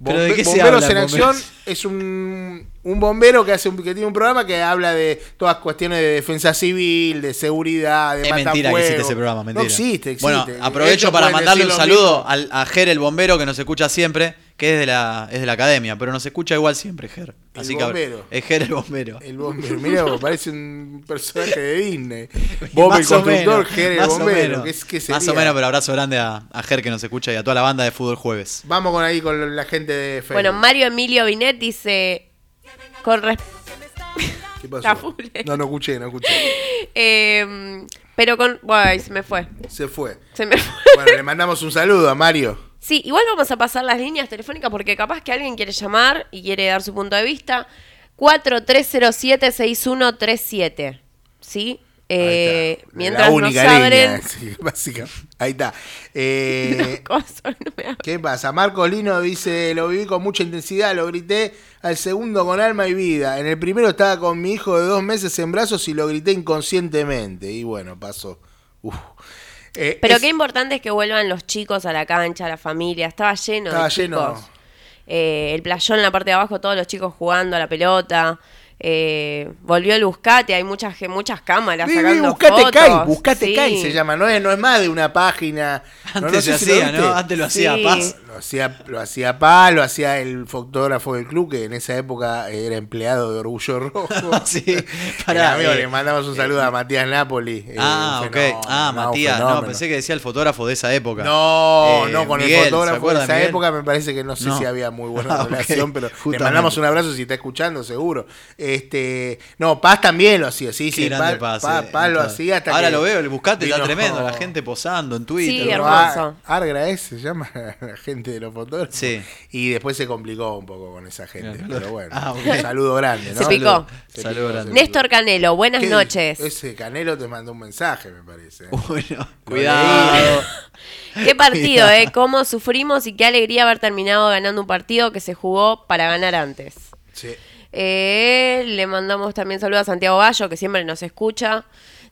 S7: ¿Pero de
S6: Bombe-
S7: qué se
S6: Bomberos
S7: habla,
S6: en acción es un, un bombero que hace un, que tiene un programa que habla de todas cuestiones de defensa civil, de seguridad, de
S7: Es mentira que existe ese programa, mentira.
S6: No existe, existe.
S7: Bueno, aprovecho
S6: Ellos
S7: para mandarle un saludo al, a Ger, el bombero, que nos escucha siempre, que es de la, es de la academia, pero nos escucha igual siempre, Ger.
S6: El
S7: Así que es Ger el bombero.
S6: El bombero, mira, vos, parece un personaje de Disney. Bob *laughs* el
S7: Más o
S6: constructor,
S7: menos,
S6: Ger el
S7: o
S6: bombero.
S7: menos.
S6: ¿Qué, es- qué
S7: Más o menos, pero abrazo grande a, a Ger que nos escucha y a toda la banda de Fútbol Jueves.
S6: Vamos con ahí con la gente de Facebook.
S8: Bueno, Mario Emilio Binet dice. Con
S6: ¿Qué pasó? No, no escuché, no escuché. *laughs*
S8: eh, pero con. Guay, se me fue.
S6: Se fue.
S8: Se me fue.
S6: Bueno, le mandamos un saludo a Mario.
S8: Sí, igual vamos a pasar las líneas telefónicas porque capaz que alguien quiere llamar y quiere dar su punto de vista. 4307-6137. ¿Sí? Eh, mientras
S6: la única
S8: nos
S6: línea,
S8: abren. *laughs*
S6: sí, básicamente. Ahí está. *laughs* Eh,
S8: no me.
S6: ¿Qué pasa? Marco Lino dice, lo viví con mucha intensidad, lo grité al segundo con alma y vida. En el primero estaba con mi hijo de dos meses en brazos y lo grité inconscientemente. Y bueno, pasó. Uf. Eh,
S8: Pero
S6: es-
S8: qué importante es que vuelvan los chicos a la cancha, la familia. Estaba lleno
S6: Estaba
S8: de
S6: lleno.
S8: chicos. Eh, el playón en la parte de abajo, todos los chicos jugando a la pelota. Eh, volvió el Buscate, hay muchas muchas cámaras
S6: Sí, sí,
S8: sacando
S6: buscate
S8: fotos.
S6: Kai, buscate
S8: Sí.
S6: Kai se llama, no es, no es más de una página. No,
S7: Antes
S6: no
S7: se
S6: sé
S7: hacía. ¿no? Antes lo hacía
S8: Sí.
S7: Paz.
S6: Lo hacía, lo hacía Paz, lo hacía el fotógrafo del club, que en esa época era empleado de Orgullo Rojo. *laughs*
S7: Sí,
S6: Para amigo,
S7: eh,
S6: le mandamos un saludo a Matías Napoli. eh,
S7: Ah,
S6: un
S7: ok.
S6: fenómeno,
S7: Ah, Matías. No,
S6: fenómeno.
S7: pensé que decía el fotógrafo de esa época.
S6: No,
S7: Eh,
S6: no, con
S7: Miguel,
S6: el
S7: ¿se
S6: fotógrafo de esa
S7: Miguel?
S6: época me parece que no sé
S7: No.
S6: si había muy buena *laughs*
S7: Ah,
S6: relación, pero le
S7: justamente.
S6: mandamos un abrazo si está escuchando, seguro. Este, no, Paz también lo hacía, sí,
S7: Qué
S6: sí,
S7: grande
S6: Paz,
S7: Paz,
S6: Paz,
S7: eh,
S6: Paz lo hacía hasta
S7: Ahora
S6: que
S7: lo veo, el Buscate está
S6: vino-
S7: tremendo, la *laughs* gente posando en Twitter.
S8: Sí,
S7: ¿no?
S8: hermoso.
S6: Ar- Argra es, se llama la gente de los fotógrafos.
S7: Sí.
S6: Y después se complicó un poco con esa gente,
S7: Claro.
S6: pero bueno.
S7: Ah.
S6: Un saludo grande, ¿no?
S8: Se picó.
S6: Se
S7: Saludo
S6: picó,
S7: grande.
S8: Néstor. Canelo, buenas
S6: ¿Qué
S8: noches.
S6: Ese Canelo te mandó un mensaje, me parece. *laughs*
S7: Bueno, cuidado. *laughs*
S8: Qué partido, ¿eh? Cómo sufrimos y qué alegría haber terminado ganando un partido que se jugó para ganar antes.
S6: Sí.
S8: Eh, le mandamos también saludos a Santiago Gallo, que siempre nos escucha.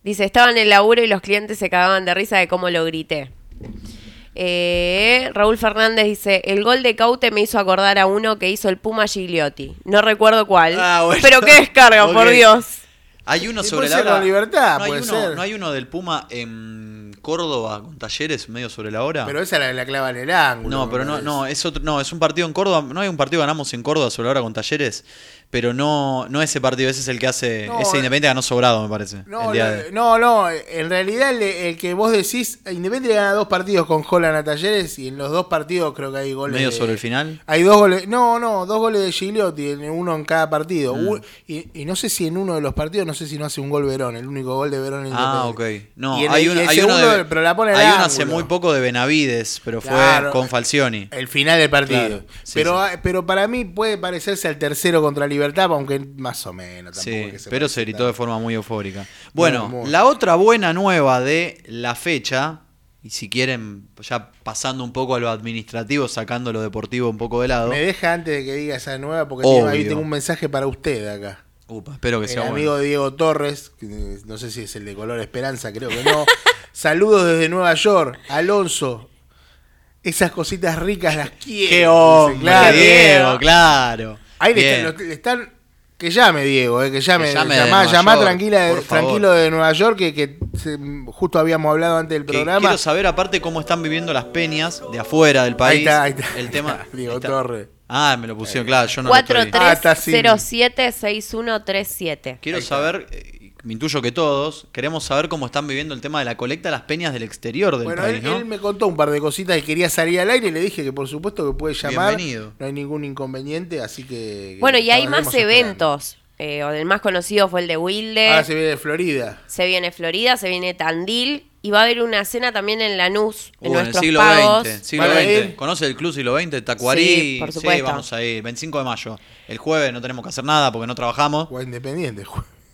S8: Dice, estaba en el laburo y los clientes se cagaban de risa de cómo lo grité. Eh, Raúl Fernández dice, el gol de Caute me hizo acordar a uno que hizo el Puma Gigliotti. No recuerdo cuál.
S7: Ah, bueno. *laughs*
S8: Pero qué descarga, por. Dios.
S7: Hay uno sobre la hora.
S6: libertad,
S7: no hay uno,
S6: ser.
S7: No hay uno del Puma en Córdoba con talleres medio sobre la hora.
S6: Pero esa la, la clava en el ángulo.
S7: no, pero no, no, es otro, no, es un partido en Córdoba. No hay un partido que ganamos en Córdoba sobre la hora con talleres, pero no, no ese partido, ese es el que hace,
S6: No,
S7: ese
S6: eh,
S7: Independiente ganó sobrado, me parece.
S6: No,
S7: el día
S6: no,
S7: de-
S6: no, no, en realidad el, el que vos decís, Independiente gana dos partidos con Holland a Talleres y en los dos partidos creo que hay goles.
S7: medio
S6: de-
S7: sobre el final.
S6: Hay dos goles, no, no, dos goles de Gigliotti, uno en cada partido.
S7: Mm.
S6: U- Y, y no sé si en uno de los partidos, no sé si no hace un gol Verón, el único gol de Verón en
S7: Ah, ok. No,
S6: Y en
S7: hay
S6: el- el
S7: hay uno
S6: segundo,
S7: de,
S6: pero la pone
S7: hay uno hace muy poco de Benavides, pero fue
S6: Claro.
S7: con Falcioni.
S6: El final del partido.
S7: Claro, sí,
S6: pero,
S7: sí.
S6: ah, pero para mí puede parecerse al tercero contra Libertad, aunque más o menos. Tampoco
S7: Sí,
S6: que se
S7: pero se gritó de forma muy eufórica. Bueno,
S6: Muy, muy.
S7: la otra buena nueva de la fecha, y si quieren, ya pasando un poco a lo administrativo, sacando lo deportivo un poco de lado.
S6: Me deja antes de que diga esa nueva, porque tengo- ahí tengo un mensaje para usted acá.
S7: Upa, espero que
S6: El
S7: sea
S6: amigo
S7: bueno.
S6: Diego Torres, eh, no sé si es el de color esperanza, creo que no. *laughs* Saludos desde Nueva York, Alonso. Esas cositas ricas las quiero.
S7: ¡Qué hombre,
S6: claro.
S7: Diego! Claro.
S6: Ahí le están, lo- le están- Que llame Diego, eh, que llame.
S7: Que llame de
S6: llamá,
S7: Nueva
S6: llamá
S7: York,
S6: tranquila, tranquilo de Nueva York, que, que se- justo habíamos hablado antes del
S7: Que
S6: programa.
S7: quiero saber aparte cómo están viviendo las peñas de afuera del país.
S6: Ahí está, ahí está.
S7: El tema. *laughs*
S6: Diego. Torres.
S7: Ah, me lo pusieron, claro, yo no lo estoy-
S6: Ah, está sin-
S8: 4307-6137.
S7: Quiero saber, eh, me intuyo que todos, queremos saber cómo están viviendo el tema de la colecta de las peñas del exterior del
S6: Bueno,
S7: país,
S6: él,
S7: ¿no?
S6: él me contó un par de cositas y quería salir al aire y le dije que por supuesto que puede llamar.
S7: Bienvenido.
S6: No hay ningún inconveniente, así que.
S8: Bueno, y hay más eventos. Eh, o el más conocido fue el de Wilde.
S6: Ahora se viene de Florida.
S8: Se viene Florida, se viene Tandil. Y va a haber una cena también en Lanús,
S7: Uh,
S8: en
S7: en el
S8: nuestros
S7: siglo
S8: pagos.
S7: XX. Siglo
S6: ¿Van a
S7: XX. ¿Conoce el club siglo XX? Tacuarí.
S8: Sí, por supuesto.
S7: vamos a ir. 25 de mayo. El jueves no tenemos que hacer nada porque no trabajamos.
S6: O Independiente.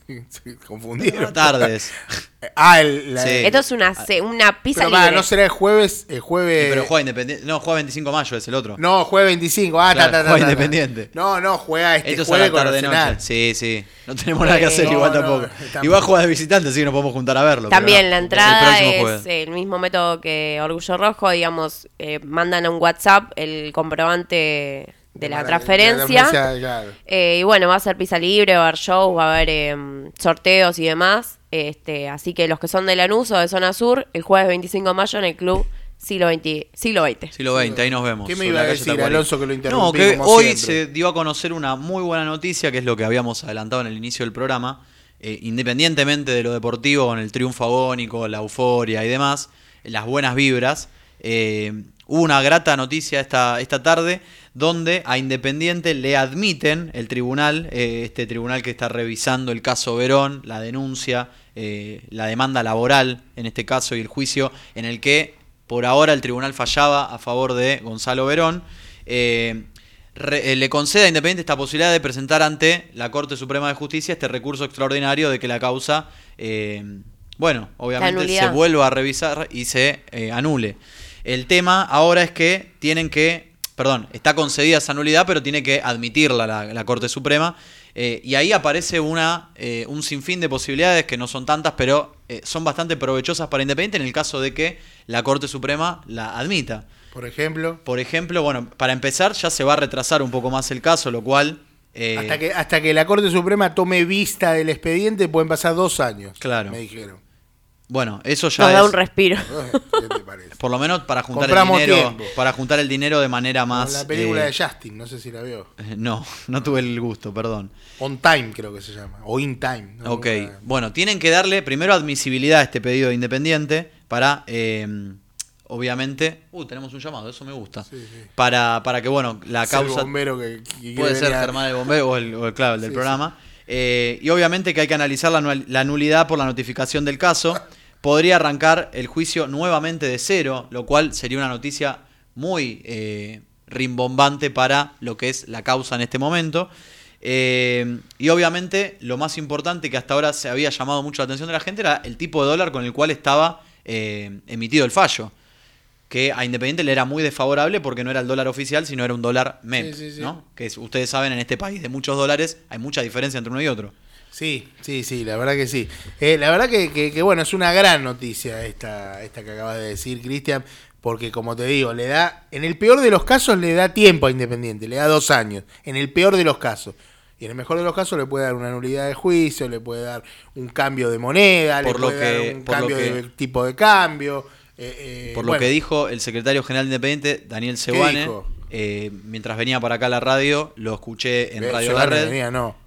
S6: *laughs* Se
S7: Buenas
S6: confundieron. *laughs*
S7: tardes. *laughs*
S6: Ah, el, la-
S7: Sí.
S8: Esto es una, ce- una pizza
S6: Pero para,
S8: libre.
S6: no será el jueves. El jueves.
S7: pero juega Independiente. No, juega 25 de mayo, es el otro.
S6: No, jueves 25. Ah,
S7: Claro,
S6: ta, ta, ta,
S7: juega
S6: ta, ta.
S7: Independiente.
S6: No, no, juega este
S7: Esto es a
S6: jueves
S7: la
S6: con
S7: tarde
S6: Arsenal.
S7: noche. Sí, sí. No tenemos nada que hacer
S6: No,
S7: igual
S6: no,
S7: tampoco.
S6: tampoco.
S7: Igual juega de visitante, así que no podemos juntar a verlo. pero
S8: También
S7: no,
S8: la
S7: el
S8: entrada
S7: próximo
S8: es
S7: jueves.
S8: el mismo método que Orgullo Rojo, digamos, eh, mandan a un WhatsApp el comprobante de la transferencia.
S6: claro.
S8: Eh, y bueno, va a ser pizza libre, va a haber show, va a haber eh, sorteos y demás. Este, así que los que son de Lanús o de Zona Sur, el jueves 25 de mayo en el club siglo XX. Siglo XX.
S7: Siglo XX, ahí nos vemos.
S6: ¿Qué me iba a decir,
S7: Tacuarí.
S6: Alonso, que lo interrumpí
S7: No, que
S6: como
S7: hoy
S6: siempre?
S7: se dio a conocer una muy buena noticia, que es lo que habíamos adelantado en el inicio del programa. Eh, independientemente de lo deportivo, con el triunfo agónico, la euforia y demás, las buenas vibras, eh, hubo una grata noticia esta, esta tarde donde a Independiente le admiten el tribunal, eh, este tribunal que está revisando el caso Verón, la denuncia, eh, la demanda laboral en este caso y el juicio en el que por ahora el tribunal fallaba a favor de Gonzalo Verón. eh, re- le concede a Independiente esta posibilidad de presentar ante la Corte Suprema de Justicia este recurso extraordinario de que la causa, bueno, obviamente se vuelva a revisar y se anule. El tema ahora es que tienen que, perdón, está concedida esa nulidad, pero tiene que admitirla la, la Corte Suprema. Eh, y ahí aparece una, eh, un sinfín de posibilidades que no son tantas, pero eh, son bastante provechosas para Independiente en el caso de que la Corte Suprema la admita.
S6: Por ejemplo,
S7: Por ejemplo, bueno, para empezar ya se va a retrasar un poco más el caso, lo cual... eh,
S6: hasta, que, hasta que la Corte Suprema tome vista del expediente pueden pasar dos años.
S7: Claro.
S6: Me dijeron.
S7: Bueno, eso ya
S8: Nos da
S7: es...
S8: un respiro. *laughs*
S6: ¿Qué te parece?
S7: Por lo menos para juntar
S6: Compramos
S7: el dinero,
S6: tiempo.
S7: para juntar el dinero de manera
S6: Como
S7: más.
S6: la película
S7: eh,
S6: de Justin, no sé si la veo.
S7: eh, No, no tuve el gusto, perdón.
S6: On Time creo que se llama. O In Time. ¿no?
S7: Ok, bueno, tienen que darle primero admisibilidad a este pedido de Independiente para, eh, obviamente, uh, tenemos un llamado, eso me gusta.
S6: Sí, sí.
S7: Para, para que, bueno, la
S6: Es el
S7: causa
S6: bombero que, que
S7: puede ser Germán el bombero o el, o el- claro, el del
S6: Sí,
S7: programa. Eh, y obviamente que hay que analizar la, la nulidad por la notificación del caso. *laughs* Podría arrancar el juicio nuevamente de cero, lo cual sería una noticia muy eh, rimbombante para lo que es la causa en este momento. Eh, y obviamente lo más importante que hasta ahora se había llamado mucho la atención de la gente era el tipo de dólar con el cual estaba eh, emitido el fallo. Que a Independiente le era muy desfavorable porque no era el dólar oficial, sino era un dólar MEP.
S6: Sí, sí, sí.
S7: ¿no? Que es- ustedes saben, en este país de muchos dólares hay mucha diferencia entre uno y otro.
S6: Sí, sí, sí, la verdad que sí. Eh, la verdad que, que- que, bueno, es una gran noticia esta, esta que acabas de decir, Cristian, porque como te digo, le da, en el peor de los casos le da tiempo a Independiente, le da dos años, en el peor de los casos. Y en el mejor de los casos le puede dar una nulidad de juicio, le puede dar un cambio de moneda,
S7: Por
S6: le puede
S7: que-
S6: dar un cambio
S7: que-
S6: de tipo de cambio. eh, eh,
S7: Por lo
S6: bueno,
S7: que dijo el secretario general de Independiente, Daniel Sebane, eh, mientras venía para acá a la radio, lo escuché en Radio
S6: venía, no.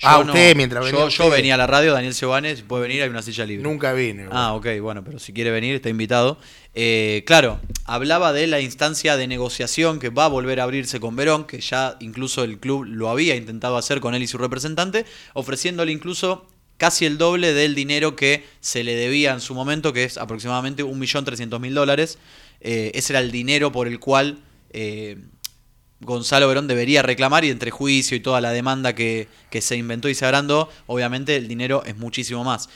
S7: Yo
S6: ah,
S7: no-
S6: usted mientras venía.
S7: yo, venía a la radio, Daniel Sebane, si puede venir, hay una silla libre.
S6: Nunca vine.
S7: Ah, ok, bueno, pero si quiere venir, está invitado. Eh, claro, hablaba de la instancia de negociación que va a volver a abrirse con Verón, que ya incluso el club lo había intentado hacer con él y su representante, ofreciéndole incluso casi el doble del dinero que se le debía en su momento, que es aproximadamente 1.300.000 dólares. Eh, ese era el dinero por el cual eh, Gonzalo Verón debería reclamar y entre juicio y toda la demanda que, que se inventó y se agrandó, obviamente el dinero es muchísimo más.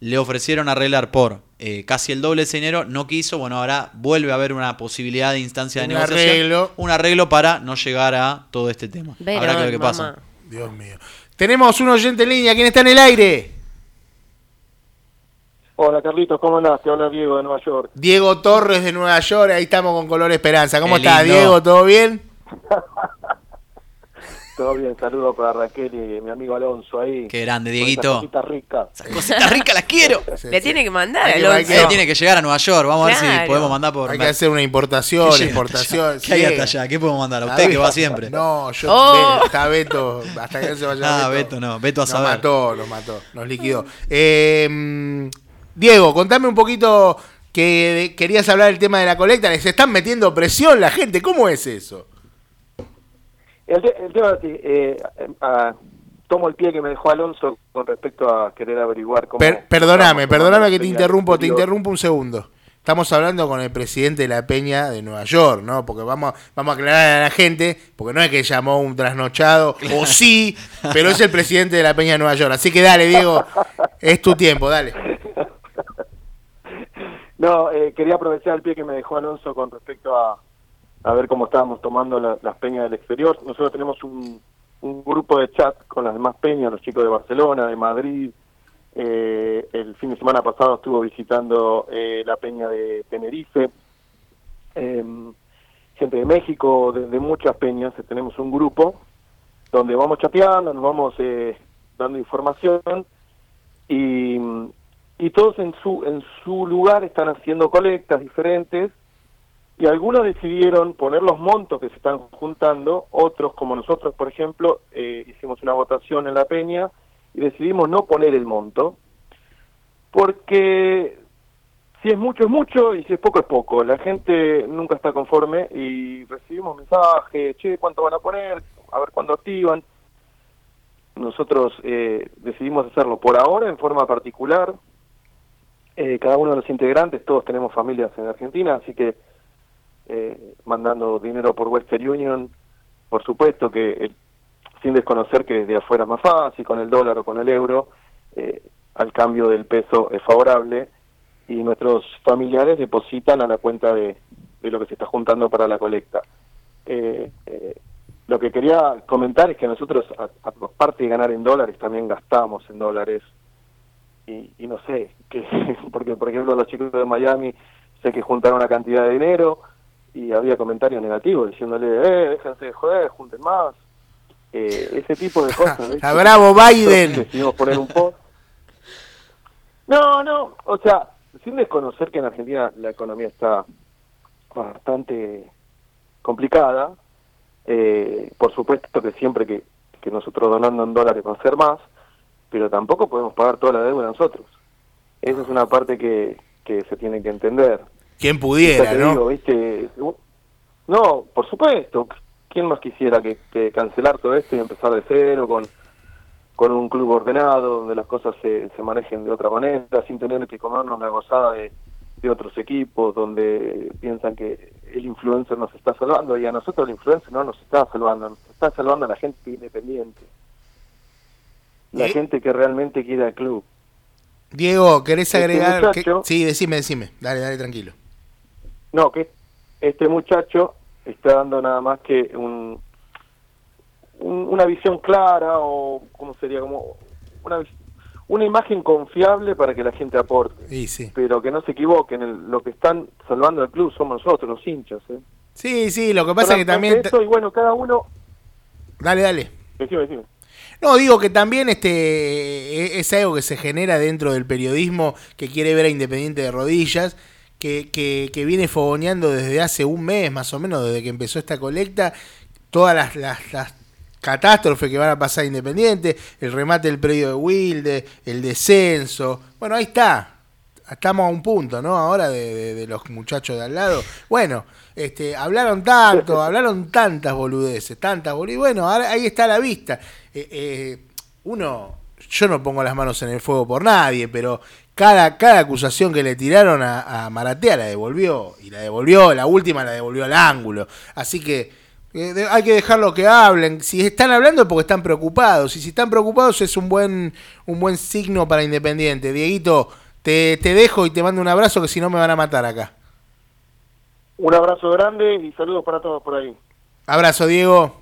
S7: Le ofrecieron arreglar por eh, casi el doble de ese dinero, no quiso, bueno, ahora vuelve a haber una posibilidad de instancia de
S6: Un
S7: negociación.
S6: arreglo.
S7: Un arreglo para no llegar a todo este tema.
S8: Verón,
S7: Habrá que ver qué
S8: mamá.
S7: pasa.
S6: Dios mío. Tenemos un oyente en línea. ¿Quién está en el aire?
S9: Hola Carlitos, ¿cómo andás? Te habla Diego de Nueva York.
S6: Diego Torres de Nueva York. Ahí estamos con Color Esperanza. ¿Cómo
S7: Qué
S6: está,
S7: lindo.
S6: Diego? ¿Todo bien? *laughs*
S9: Todo bien, saludos para Raquel y mi amigo Alonso ahí.
S7: Qué grande, Dieguito.
S9: cositas ricas.
S7: Esas cositas ricas las quiero. *laughs*
S6: Sí,
S8: Le
S6: sí.
S8: tiene que mandar
S6: Hay
S8: Alonso.
S6: que-
S7: tiene que llegar a Nueva York. Vamos a ver si podemos mandar por.
S6: Hay que hacer una importación,
S7: ¿Qué
S6: exportación.
S7: ¿Qué hay hasta allá? ¿Qué podemos mandar? A usted que va siempre.
S6: No, yo.
S8: Oh.
S6: Está Beto. Hasta que no se vaya
S7: Ah, Beto no, Beto a
S6: Nos
S7: saber.
S6: mató, nos mató. Nos liquidó. Eh, mm, Diego, contame un poquito que querías hablar del tema de la colecta. Les están metiendo presión la gente. ¿Cómo es eso?
S9: El, te- el tema es que, eh, tomo el pie que me dejó Alonso con respecto a querer averiguar cómo...
S6: Per- perdóname, perdóname que te interrumpo, te interrumpo un segundo. Estamos hablando con el presidente de la Peña de Nueva York, ¿no? Porque vamos, vamos a aclarar a la gente, porque no es que llamó un trasnochado, o sí, pero es el presidente de la Peña de Nueva York. Así que dale, Diego, es tu tiempo, dale. *laughs*
S9: No, eh, quería aprovechar el pie que me dejó Alonso con respecto a, a ver cómo estábamos tomando la- las peñas del exterior. Nosotros tenemos un, grupo de chat con las demás peñas, los chicos de Barcelona, de Madrid. Eh, el fin de semana pasado estuvo visitando eh, la peña de Tenerife. Em, gente de México, de, de muchas peñas. Tenemos un grupo donde vamos chateando, nos vamos eh, dando información y, y todos en su en su lugar están haciendo colectas diferentes y algunos decidieron poner los montos que se están juntando, otros como nosotros, por ejemplo, eh, hicimos una votación en la peña y decidimos no poner el monto porque si es mucho es mucho y si es poco es poco. La gente nunca está conforme y recibimos mensajes, che, ¿cuánto van a poner? A ver cuándo activan. Nosotros eh, decidimos hacerlo por ahora en forma particular. Eh, cada uno de los integrantes, todos tenemos familias en Argentina, así que eh, mandando dinero por Western Union, por supuesto que eh, sin desconocer que desde afuera es más fácil, con el dólar o con el euro, eh, al cambio del peso es favorable y nuestros familiares depositan a la cuenta de, de lo que se está juntando para la colecta. Eh, eh, lo que quería comentar es que nosotros, a- aparte de ganar en dólares, también gastamos en dólares. Y, y no sé, *laughs* que, porque por ejemplo los chicos de Miami sé que juntaron una cantidad de dinero y había comentarios negativos diciéndole, eh, déjense de joder, junten más. Eh, ese tipo de cosas. *laughs*
S6: bravo Biden.
S9: Decidimos poner un post. No, no, o sea, sin desconocer que en Argentina la economía está bastante complicada, eh, por supuesto que siempre que, que nosotros donando en dólares va a ser más, pero tampoco podemos pagar toda la deuda nosotros. Esa es una parte que, que se tiene que entender.
S6: Quien pudiera, ¿no?
S9: digo, ¿viste? No, por supuesto. ¿Quién más quisiera que, que cancelar todo esto y empezar de cero con, con un club ordenado, donde las cosas se, se manejen de otra manera, sin tener que comernos la gozada de, de otros equipos, donde piensan que el influencer nos está salvando y a nosotros el influencer no nos está salvando, nos está salvando a la gente independiente. La gente que realmente quiere al club.
S6: Diego, ¿querés
S9: Este
S6: agregar? que-
S9: muchacho-
S6: Sí, decime, decime. Dale, dale, tranquilo.
S9: No, que este muchacho está dando nada más que un, un- una visión clara o cómo sería como una una imagen confiable para que la gente aporte,
S6: Sí, sí.
S9: pero que no se equivoquen, el- lo que están salvando al club somos nosotros, los hinchas. ¿eh?
S6: Sí, sí, lo que pasa es que también...
S9: Eso, y bueno, cada uno...
S6: Dale, dale.
S9: Decime, decime.
S6: No, digo que también este e- es algo que se genera dentro del periodismo que quiere ver a Independiente de rodillas, que, que, que viene fogoneando desde hace un mes más o menos, desde que empezó esta colecta, todas las, las, catástrofes que van a pasar Independiente, el remate del predio de Wilde, el descenso. Bueno, ahí está. Estamos a un punto, ¿no? Ahora de, de- los muchachos de al lado. Bueno, este, hablaron tanto, hablaron tantas boludeces, tantas boludeces. Bueno, ahí está la vista. Eh, eh, uno, yo no pongo las manos en el fuego por nadie, pero cada, cada acusación que le tiraron a, a Maratea la devolvió. Y la devolvió, la última la devolvió al ángulo. Así que eh, de- hay que dejarlo que hablen. Si están hablando es porque están preocupados. Y si están preocupados es un buen, un buen signo para Independiente. Dieguito, te, te dejo y te mando un abrazo que si no me van a matar acá.
S9: Un abrazo grande y saludos para todos por ahí.
S6: Abrazo, Diego.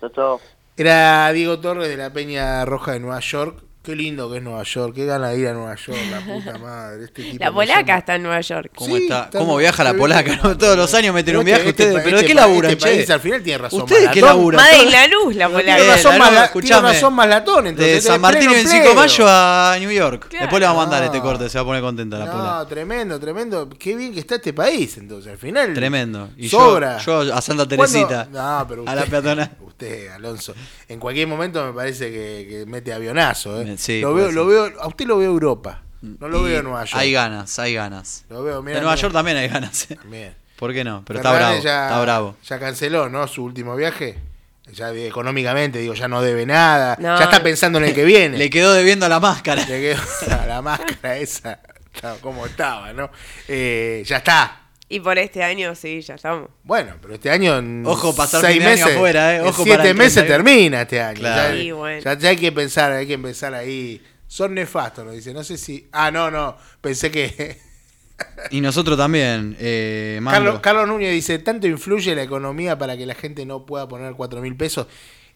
S9: Chao, chao.
S6: Era Diego Torres de la Peña Roja de Nueva York. Qué lindo que es Nueva York. Qué gana de ir a Nueva York, la *laughs* puta madre. Este tipo
S8: La polaca
S6: llama.
S8: está en Nueva York.
S7: ¿Cómo,
S6: Sí,
S7: está, ¿Cómo viaja la polaca? no? *laughs* Todos los años meten un viaje
S6: este-
S7: ustedes.
S6: este
S7: ¿Pero de
S6: pa-
S7: qué
S6: este
S7: laburan,
S6: este país
S7: che?
S6: al final tiene razón.
S7: ¿Ustedes qué laburan?
S8: Madre y la luz, la polaca.
S6: Razón,
S7: la
S6: más
S7: luz,
S6: la-
S7: escuchame.
S6: tiene razón más latón. Entonces,
S7: De San Martín y
S6: pleno
S7: 25 de mayo a New York.
S8: Claro.
S7: Después le vamos a mandar
S6: No.
S7: este corte, se va a poner contenta la pola.
S6: No, tremendo, tremendo. Qué bien que está este país, entonces. Al final.
S7: Tremendo. Y
S6: sobra.
S7: yo, yo a Santa. Teresita.
S6: No, pero usted,
S7: a la peatonal.
S6: Usted, Alonso. En cualquier momento me parece que, que mete avionazo. ¿eh?
S7: Sí,
S6: lo veo, lo veo, a usted lo veo Europa. No lo
S7: Y
S6: veo en Nueva York.
S7: Hay ganas, hay ganas.
S6: Lo veo, mira,
S7: de Nueva. York también hay ganas. eh.
S6: También.
S7: ¿Por qué no? Pero está bravo,
S6: ya,
S7: está bravo.
S6: Ya canceló, ¿no? Su último viaje. Ya económicamente, digo, ya no debe nada.
S8: No.
S6: Ya está pensando en el que viene.
S7: Le quedó debiendo la máscara.
S6: Le quedó *laughs* la máscara esa. *laughs* Como estaba, ¿no? Eh, ya está.
S8: Y por este año sí, ya estamos.
S6: Bueno, pero este año. en
S7: Ojo, pasar
S6: seis
S7: fin de año
S6: meses,
S7: afuera, ¿eh?
S6: en
S7: Ojo
S6: siete
S7: para
S6: meses
S7: 31.
S6: termina este año.
S7: Claro.
S6: Ya,
S8: Sí, bueno.
S6: ya- ya hay que pensar, hay que empezar ahí. Son nefastos, nos dice. No sé si. Ah, no, no. Pensé que.
S7: Y nosotros también, eh, Mando.
S6: Carlos, Carlos Núñez dice: ¿Tanto influye la economía para que la gente no pueda poner cuatro mil pesos?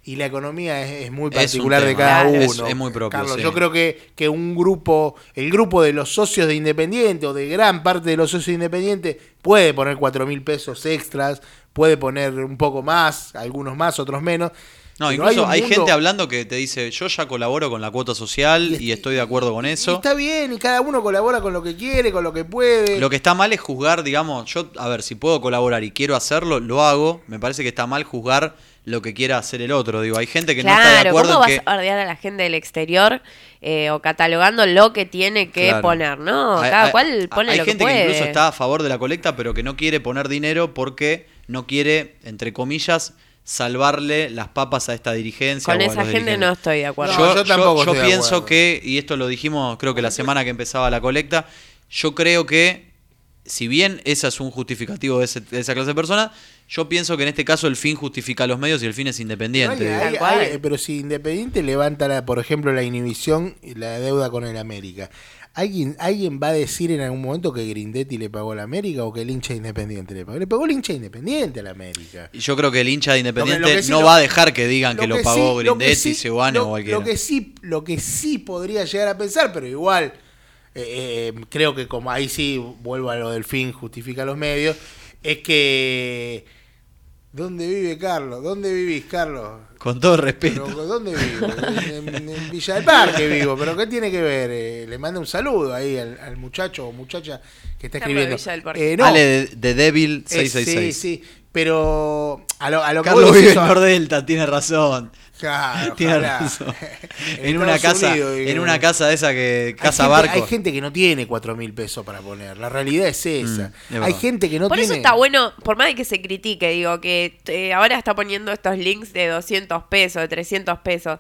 S6: Y la economía es, es muy
S7: Es
S6: particular de cada uno.
S7: Es- es muy propio,
S6: Carlos,
S7: sí.
S6: yo creo que, que un grupo, el grupo de los socios de Independiente o de gran parte de los socios de Independiente puede poner cuatro mil pesos extras, puede poner un poco más, algunos más, otros menos.
S7: No,
S6: Pero
S7: incluso hay,
S6: mundo-
S7: gente hablando que te dice, yo ya colaboro con la cuota social y, estoy de acuerdo con
S6: Y
S7: eso.
S6: está bien, y cada uno colabora con lo que quiere, con lo que puede.
S7: Lo que está mal es juzgar, digamos, yo, a ver, si puedo colaborar y quiero hacerlo, lo hago. Me parece que está mal juzgar lo que quiera hacer el otro. Digo, hay gente que no está de acuerdo
S8: ¿cómo
S7: en
S8: vas
S7: que...
S8: a bardear a la gente del exterior eh, o catalogando lo que tiene que
S7: Claro.
S8: poner? No,
S7: Hay-
S8: cada
S7: hay-
S8: cual pone
S7: hay
S8: lo
S7: gente
S8: que puede.
S7: incluso está a favor de la colecta, pero que no quiere poner dinero porque no quiere, entre comillas, salvarle las papas a esta dirigencia.
S8: Con
S7: o a
S8: esa
S7: los
S8: gente
S7: dirigentes.
S8: no estoy de acuerdo.
S6: No,
S7: yo,
S6: yo tampoco
S7: yo
S6: estoy de
S7: pienso
S6: acuerdo.
S7: que, y esto lo dijimos creo que la semana que empezaba la colecta, yo creo que si bien ese es un justificativo de, ese- de esa clase de personas, yo pienso que en este caso el fin justifica los medios y el fin es independiente.
S6: Pero, hay- hay- si Independiente levanta, la- por ejemplo, la inhibición y la deuda con el América, ¿Alguien, ¿Alguien va a decir en algún momento que Grindetti le pagó a la América o que el hincha independiente le pagó? Le pagó el hincha independiente a la América.
S7: Y yo creo que el hincha de Independiente
S6: Lo que- lo que sí
S7: no
S6: lo-
S7: va a dejar que digan que lo, pagó
S6: sí-
S7: Grindetti,
S6: sí-
S7: o cualquiera.
S6: Lo que, sí, lo que sí podría llegar a pensar, pero igual eh, eh, creo que como ahí sí vuelvo a lo del fin, justifica los medios, es que... ¿Dónde vive Carlos? ¿Dónde vivís, Carlos?
S7: Con todo
S6: Pero,
S7: respeto.
S6: ¿Dónde vivo? En, Villa del Parque vivo, pero ¿qué tiene que ver? Eh, le manda un saludo ahí al, al muchacho o muchacha que está
S8: Carlos de
S6: escribiendo.
S8: Villa del Parque.
S6: Eh, no,
S7: Ale de, de Devil
S6: eh,
S7: 666.
S6: sí, sí, pero a lo, a lo que
S7: Carlos
S6: voy
S7: vive en. Nordelta, tiene razón.
S6: Claro,
S7: Tiene razón. *laughs*
S6: En
S7: En una casa,
S6: Unidos,
S7: en una casa de esa que
S6: Hay
S7: casa
S6: gente-
S7: barco.
S6: Hay gente que no tiene cuatro mil pesos para poner. La realidad es esa.
S7: Mm, es
S6: hay gente que no
S8: por
S6: tiene.
S8: eso está bueno, por más de que se critique, digo, que eh, ahora está poniendo estos links de 200 pesos, de 300 pesos.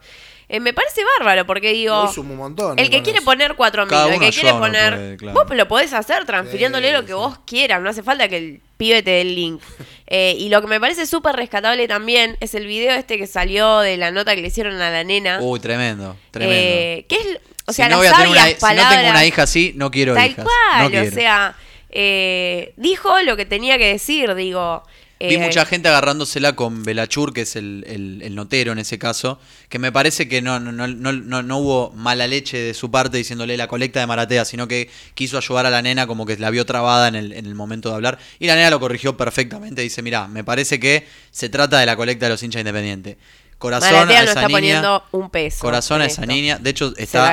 S8: Eh, me parece bárbaro, porque digo,
S6: un montón.
S8: el que quiere
S6: eso.
S8: poner 4 mil,
S7: Cada
S8: el
S7: uno
S8: que quiere poner.
S7: puede, claro.
S8: Vos lo podés hacer transfiriéndole
S6: Sí,
S8: lo que
S6: sí.
S8: vos quieras, no hace falta que el pibe te dé el link. *laughs* Eh, y lo que me parece súper rescatable también es el video este que salió de la nota que le hicieron a la nena.
S7: Uy, tremendo, tremendo.
S8: Eh, que es, o sea,
S7: si, no
S8: las
S7: voy a tener una,
S8: sabias
S7: si no tengo
S8: palabras-
S7: una hija así, no quiero
S8: Tal
S7: hijas.
S8: cual,
S7: no quiero.
S8: o sea, eh, dijo lo que tenía que decir, digo.
S7: Vi
S8: eh,
S7: mucha gente agarrándosela con Belachur, que es el, el- el notero en ese caso, que me parece que no, no, no, no, no- no hubo mala leche de su parte diciéndole la colecta de Maratea, sino que quiso ayudar a la nena como que la vio trabada en el, en el momento de hablar. Y la nena lo corrigió perfectamente, dice, mira, me parece que se trata de la colecta de los hinchas independientes. Corazón
S8: Maratea
S7: a
S8: no
S7: esa
S8: está
S7: niña,
S8: poniendo un peso.
S7: Corazón a esa niña. De hecho, está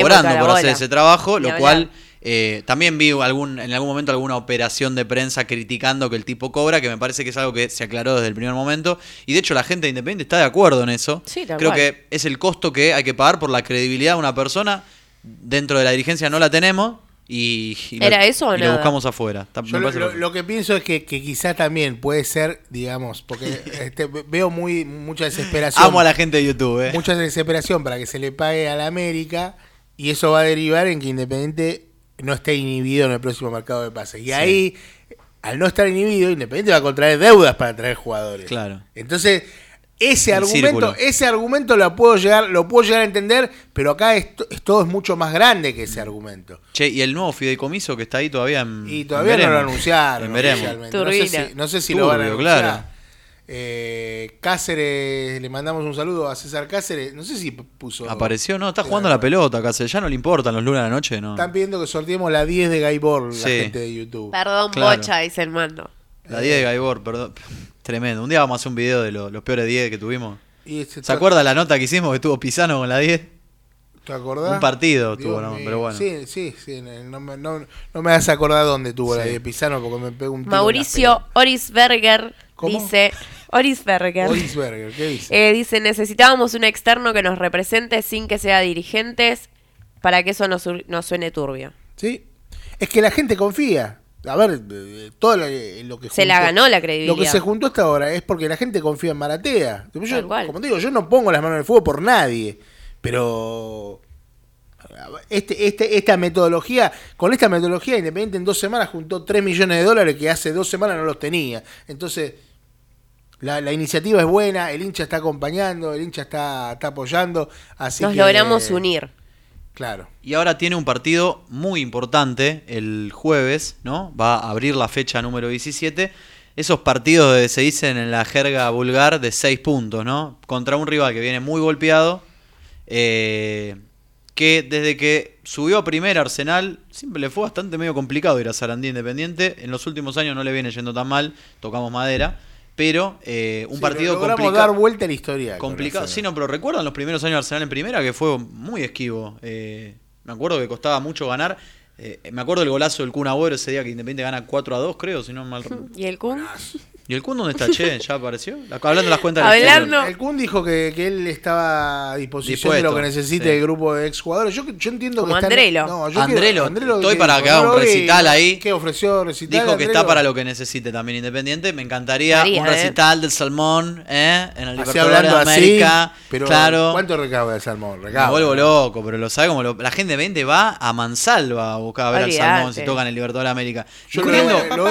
S7: cobrando por hacer ese trabajo, lo cual eh, también vi algún, en algún momento alguna operación de prensa criticando que el tipo cobra, que me parece que es algo que se aclaró desde el primer momento. Y de hecho la gente de Independiente está de acuerdo en eso.
S8: Sí,
S7: Creo
S8: cual.
S7: que es el costo que hay que pagar por la credibilidad de una persona. Dentro de la dirigencia no la tenemos. Y, y lo-
S8: ¿Era eso o
S7: y lo buscamos afuera.
S6: Yo lo, lo- lo que pienso es que, que quizá también puede ser, digamos, porque *laughs* este, veo muy mucha desesperación.
S7: Amo a la gente de YouTube, eh.
S6: mucha desesperación para que se le pague a la América y eso va a derivar en que Independiente no esté inhibido en el próximo mercado de pases. Y ahí, al no estar inhibido, Independiente va a contraer deudas para traer jugadores.
S7: Claro.
S6: Entonces, ese
S7: El
S6: argumento,
S7: círculo.
S6: ese argumento lo puedo llegar, lo puedo llegar a entender, pero acá esto, es todo es mucho más grande que ese argumento.
S7: Che, y el nuevo fideicomiso que está ahí todavía en.
S6: Y todavía
S7: en
S6: no lo anunciaron
S7: En veremos.
S6: oficialmente. No sé si, no sé si lo van a
S7: Turbio,
S6: anunciar.
S7: claro.
S6: Eh, Cáceres, le mandamos un saludo a César Cáceres. No sé si puso.
S7: Apareció, no, está jugando la pelota, casi. Ya no le importan los lunes a la noche, ¿no?
S6: Están pidiendo que sorteemos la 10 de Gaibor, la gente de YouTube.
S8: Perdón,
S7: Claro.
S8: bocha, dice el mando.
S7: La 10 de Gaibor, perdón. Tremendo. Un día vamos a hacer un video de lo- los peores 10 que tuvimos.
S6: Y este-
S7: ¿Se acuerda la nota que hicimos que tuvo Pisano con la 10?
S6: ¿Te acordás?
S7: Un partido
S6: Dios
S7: tuvo, ¿no?
S6: mío.
S7: Pero bueno.
S6: Sí, sí, sí. No me, no, no me vas a acordar dónde tuvo la
S7: Sí.
S6: 10 Pisano porque me pegó un tiro
S8: Mauricio Orisberger
S6: ¿Cómo?
S8: dice. Orisberger.
S6: pelota. Olisberger, ¿qué dice?
S8: Eh, dice, necesitábamos un externo que nos represente sin que sea dirigentes para que eso no, su- no suene turbio.
S6: Sí. Es que la gente confía. A ver, eh, todo lo, que
S8: Se la ganó la credibilidad.
S6: Lo que se juntó hasta ahora es porque la gente confía en Maratea. Yo, como te digo, yo no pongo las manos en el fuego por nadie. Pero este, este, esta metodología, con esta metodología Independiente en dos semanas juntó 3 millones de dólares que hace dos semanas no los tenía. Entonces, la, la iniciativa es buena, el hincha está acompañando, el hincha está, está apoyando. Así
S8: Nos
S6: que-
S8: logramos unir.
S6: Claro.
S7: Y ahora tiene un partido muy importante el jueves, ¿no? Va a abrir la fecha número 17. Esos partidos de- se dicen en la jerga vulgar de 6 puntos, ¿no? Contra un rival que viene muy golpeado. eh, que desde que subió a primera Arsenal, siempre le fue bastante medio complicado ir a Sarandí Independiente. En los últimos años no le viene yendo tan mal, tocamos madera. Pero eh, un
S6: Sí,
S7: partido complicado.
S6: dar vuelta a la historia.
S7: Complicado. Sí, no, pero recuerdan los primeros años de Arsenal en primera que fue muy esquivo. Eh, me acuerdo que costaba mucho ganar. Eh, me acuerdo del golazo del Kun Agüero ese día que Independiente gana 4 a 2, creo, si no mal. *laughs*
S8: ¿Y el Kun?
S7: ¿Y el Kun dónde está? Che, ¿ya apareció? La- hablando de las cuentas del
S8: Hablando-.
S6: El Kun dijo que, que él estaba a disposición de lo que
S7: Dispuesto,
S6: necesite
S7: sí.
S6: el grupo de exjugadores. Yo, yo entiendo
S8: Como
S6: que está-
S8: Andrelo.
S6: No, yo
S7: Andrelo,
S6: quiero-
S7: estoy
S6: ¿qué
S7: para que haga un recital ahí.
S6: ¿Qué ofreció recital?
S7: Dijo que está para lo que necesite también Independiente. Me encantaría un
S8: ¿eh?
S7: recital del Salmón, ¿eh? En el
S6: Así
S7: Libertadores
S6: hablando
S7: de América.
S6: así, pero
S7: claro.
S6: ¿cuánto recauda el salmón?
S7: Me
S6: Recauda.
S7: vuelvo loco, pero lo sabe como lo- la gente de 20 va a Mansalva a buscar a ver al Salmón si tocan el Libertador de América.
S6: Yo lo, lo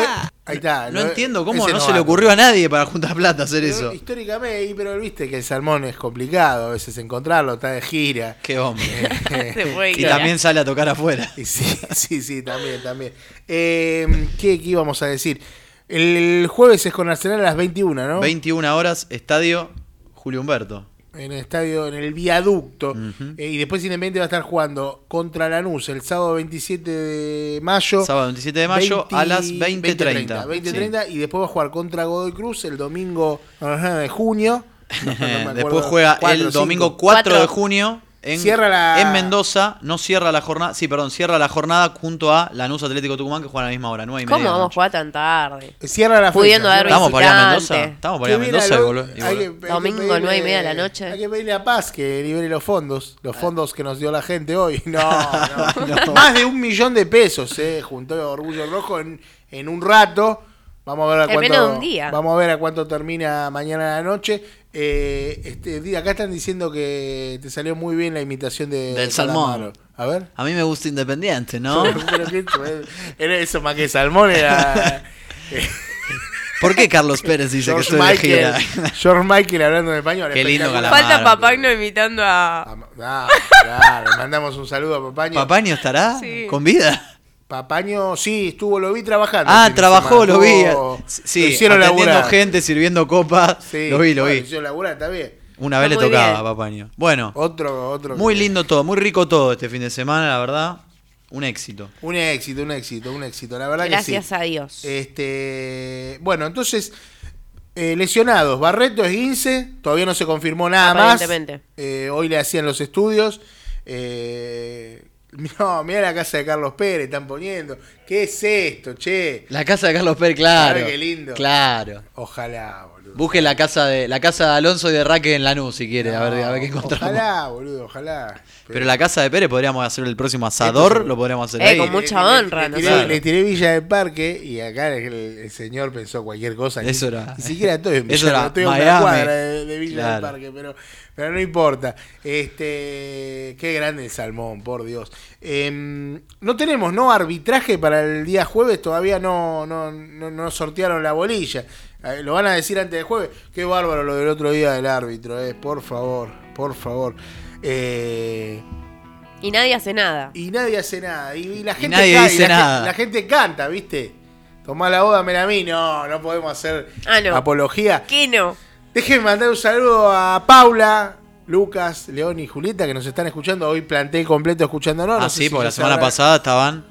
S6: Ahí está.
S7: No
S6: lo-
S7: entiendo cómo no, se le ocurrió a nadie para juntar plata hacer
S6: Pero
S7: eso.
S6: Históricamente, y- pero viste que el salmón es complicado a veces encontrarlo, está de gira.
S7: Qué hombre. *laughs*
S8: Fue
S7: Y también sale a tocar afuera.
S6: Y sí, *laughs* sí, sí, también, también. Eh, ¿qué, qué íbamos a decir? El jueves es con Arsenal a las 21, ¿no?
S7: 21 horas, estadio Julio Humberto.
S6: En el estadio, en el viaducto. Eh, y después Independiente va a estar jugando contra Lanús el sábado 27 de mayo.
S7: Sábado 27 de mayo a las 20:30.
S6: 20:30, 20:30, y después va a jugar contra Godoy Cruz el domingo de junio. No, no me *laughs* acuerdo,
S7: Después juega el domingo 4 de
S8: Cuatro.
S7: junio en,
S6: Cierra la-
S7: en Mendoza. No cierra la jornada. Sí, perdón, cierra la jornada junto a Lanús Atlético Tucumán que juegan a la misma hora, 9 y media.
S8: ¿Cómo vamos a jugar tan tarde?
S6: Cierra la fecha.
S8: Pudiendo haber
S6: cierra-
S7: ¿Estamos para ir a Mendoza? ¿Estamos para ir a Mendoza y volver-
S8: Domingo,
S6: pedirle-
S8: nueve y media de la noche.
S6: Hay que pedirle a Paz que libere los fondos, los fondos que nos dio la gente hoy. *laughs* *laughs* No, no. Más de un millón de pesos, eh, juntó Orgullo Rojo en, en un rato. Vamos a ver a cuánto.
S8: de día.
S6: Vamos a ver a cuánto termina mañana a la noche. Eh, este, acá están diciendo que te salió muy bien la imitación de
S7: Del
S6: de
S7: salmón.
S6: A ver.
S7: A mí me gusta Independiente, ¿no? *laughs*
S6: Era eso más que salmón era *laughs*
S7: ¿Por qué Carlos Pérez dice que
S6: George
S7: estoy de
S6: Michael,
S7: gira?
S6: George Michael hablando en español.
S7: Qué lindo. Calamaro.
S8: Falta Papagno imitando a.
S6: Ah, claro, mandamos un saludo a Papaño.
S7: ¿Papaño estará
S8: Sí.
S7: con vida?
S6: Papaño, sí, estuvo, lo vi trabajando.
S7: Ah, trabajó, lo vi. Sí,
S6: lo hicieron
S7: atendiendo
S6: laburar.
S7: gente, sirviendo copas.
S6: Sí,
S7: lo vi, lo
S6: bueno,
S7: vi.
S6: Lo hicieron laburar, está bien.
S7: Una vez le
S8: Está
S7: tocaba a
S8: bien.
S7: Papaño. Bueno,
S6: Otro, otro.
S7: muy lindo todo, muy rico todo este fin de semana, la verdad. Un éxito.
S6: Un éxito, un éxito, un éxito. La verdad
S8: Gracias
S6: que sí.
S8: a Dios.
S6: Este, bueno, entonces, eh, lesionados. Barreto es 15, todavía no se confirmó nada más.
S8: Aparentemente.
S6: Eh, hoy le hacían los estudios. Eh, *laughs* no, mira la casa de Carlos Pérez, están poniendo. ¿Qué es esto, che?
S7: La casa de Carlos Pérez, claro.
S6: Claro, qué lindo.
S7: Claro.
S6: Ojalá, boludo.
S7: Busque la casa de la casa de Alonso y de Raque en Lanús si quiere, a ver, a ver qué encontramos.
S6: Ojalá, boludo, ojalá.
S7: Pero la casa de Pérez podríamos hacer el próximo asador, lo podríamos hacer
S8: Eh,
S7: ahí.
S8: con mucha
S6: Le- le-
S8: honra,
S6: Le,
S8: ¿no?
S6: tiré, le tiré Villa del Parque y acá el, el señor pensó cualquier cosa.
S7: Eso
S6: Ni-
S7: era-
S6: Ni siquiera estoy en *laughs*
S7: eso
S6: Villa,
S7: era
S6: estoy a una cuadra de, de Villa
S7: Claro.
S6: del Parque, pero, pero no importa. Este, qué grande el salmón, por Dios. Em, no tenemos, ¿no? Arbitraje para el día jueves, todavía no, no, no, no sortearon la bolilla. Eh, Lo van a decir antes del jueves. Qué bárbaro lo del otro día del árbitro, eh. Por favor, por favor. Eh,
S8: Y nadie hace nada.
S6: y nadie hace nada. Y, y la gente
S7: nadie
S6: ca- y
S7: dice
S6: la,
S7: nada.
S6: gen- la gente canta, ¿viste? Tomá la boda, me a mí. No, no podemos hacer
S8: Ah, no.
S6: apología.
S8: ¿Qué no?
S6: Déjenme mandar un saludo a Paula, Lucas, León y Julieta que nos están escuchando. Hoy planté completo escuchándonos.
S7: ah,
S6: No sé
S7: sí,
S6: si
S7: porque la semana
S6: sabrán.
S7: pasada estaban.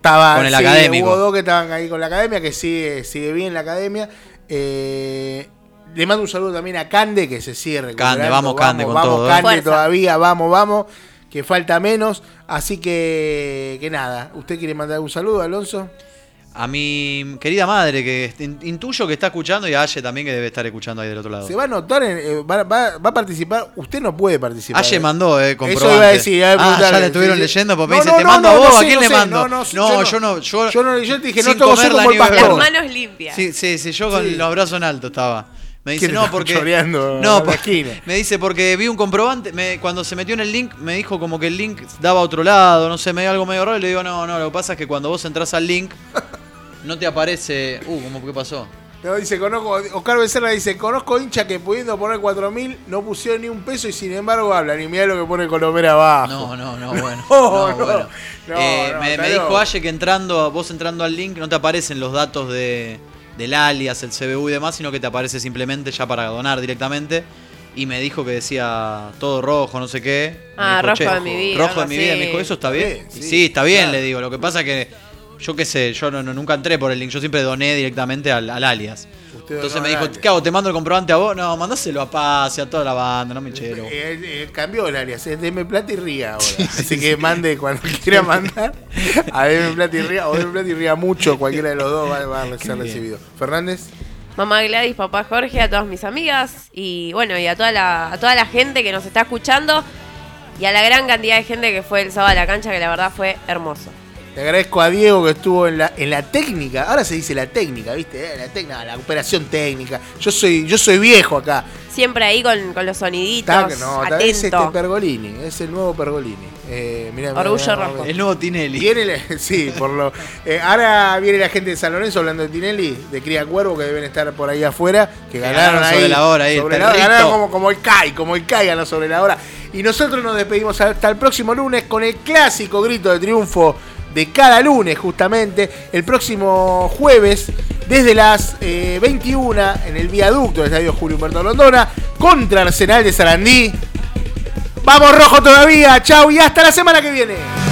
S6: Estaban,
S7: con el
S6: sí,
S7: académico.
S6: Hubo dos que estaban ahí con la academia, que sigue, sigue bien la academia. Eh, le mando un saludo también a Cande, que se recuperando.
S7: Cande, vamos, Cande, con
S6: vamos,
S7: todo, ¿eh?
S6: Cande
S8: Fuerza.
S6: todavía, vamos, vamos, que falta menos. Así que, que nada. ¿Usted quiere mandar un saludo, Alonso?
S7: A mi querida madre, que in- intuyo que está escuchando, y a Aye también, que debe estar escuchando ahí del otro lado.
S6: Se va a notar, en- eh, va, va- va a participar. Usted no puede participar.
S7: Aye
S6: eh.
S7: mandó, eh,
S6: Eso
S7: comprobante.
S6: iba a decir. a
S7: ah, ya le estuvieron
S6: Sí,
S7: leyendo, porque
S6: No,
S7: me dice,
S6: no,
S7: ¿te
S6: no,
S7: mando
S6: no,
S7: a vos?
S6: no
S7: ¿A quién
S6: no
S7: le
S6: sé,
S7: mando?
S6: no, no,
S7: No,
S6: yo
S7: yo
S6: no-
S7: no, yo,
S6: Yo, no, yo te dije, no
S7: la
S6: como el
S7: nieve.
S8: Las
S6: pastor.
S8: manos limpias.
S7: Sí, sí, sí, yo con
S6: Sí.
S7: los brazos en alto estaba. Me dice,
S6: ¿Quién
S7: no, porque. No,
S6: la
S7: por-
S6: esquina?
S7: me dice, porque vi un comprobante. Me, cuando se metió en el link, me dijo como que el link daba a otro lado. No sé, me dio algo medio raro. Y le digo, no, no, lo que pasa es que cuando vos entras al link, no te aparece. Uh, ¿cómo qué pasó?
S6: No, dice, conozco, Oscar Becerra dice, conozco hincha que pudiendo poner 4.000 no pusieron ni un peso y sin embargo hablan. Y mirá lo que pone Colomera abajo.
S7: No, no, no, bueno.
S6: No, *laughs*
S7: No,
S6: no,
S7: bueno.
S6: no,
S7: Eh,
S6: no,
S7: me dijo. Aye que entrando, vos entrando al link, no te aparecen los datos de, del alias, el CBU y demás, sino que te aparece simplemente ya para donar directamente. Y me dijo que decía todo rojo, no sé qué.
S8: Ah,
S7: dijo,
S8: rojo
S7: "Che,
S8: de mi vida,
S7: Rojo de mi vida. Me dijo, ¿eso está bien?
S6: Sí,
S7: Y
S6: sí,
S7: Sí, está bien,
S6: claro.
S7: le digo. Lo que pasa que yo qué sé, yo no, no- nunca entré por el link, yo siempre doné directamente al, al alias.
S6: Usted
S7: Entonces me dijo,
S6: al alias.
S7: ¿qué hago? ¿Te mando el comprobante a vos? No, mandáselo a Paz y a toda la banda, no me chero.
S6: Eh, eh, cambió el alias, es Deme Plata y Ría ahora. Así que mande cuando quiera mandar a Deme Plata y Ría o Deme Plata y Ría mucho, cualquiera de los dos va, va a ser recibido. Fernández,
S8: Mamá Gladys, papá Jorge, a todas mis amigas y bueno, y a toda la, a toda la gente que nos está escuchando y a la gran cantidad de gente que fue el sábado a la cancha, que la verdad fue hermoso.
S6: Le agradezco a Diego que estuvo en la, en la técnica. Ahora se dice la técnica, ¿viste? Eh, La técnica, la operación técnica. Yo soy, yo soy viejo acá.
S8: Siempre ahí con, con los soniditos,
S6: Está, no, es este. Pergolini, es el nuevo Pergolini. Eh, mirá,
S8: Orgullo
S6: mirá,
S8: rojo.
S7: El nuevo Tinelli.
S6: Viene la- *laughs* sí, por lo. eh, ahora viene la gente de San Lorenzo hablando de Tinelli, de Cría Cuervo, que deben estar por ahí afuera, que
S7: Que
S6: ganaron,
S7: ganaron
S6: ahí.
S7: sobre la hora ahí,
S6: sobre la hora,
S7: perrito.
S6: ganaron como, como el CAI, como el CAI ganó sobre la hora. Y nosotros nos despedimos hasta el próximo lunes con el clásico grito de triunfo de cada lunes, justamente. El próximo jueves, desde las eh, 21, en el viaducto del Estadio Julio Humberto Londona, contra Arsenal de Sarandí. Vamos rojo todavía, chau y hasta la semana que viene.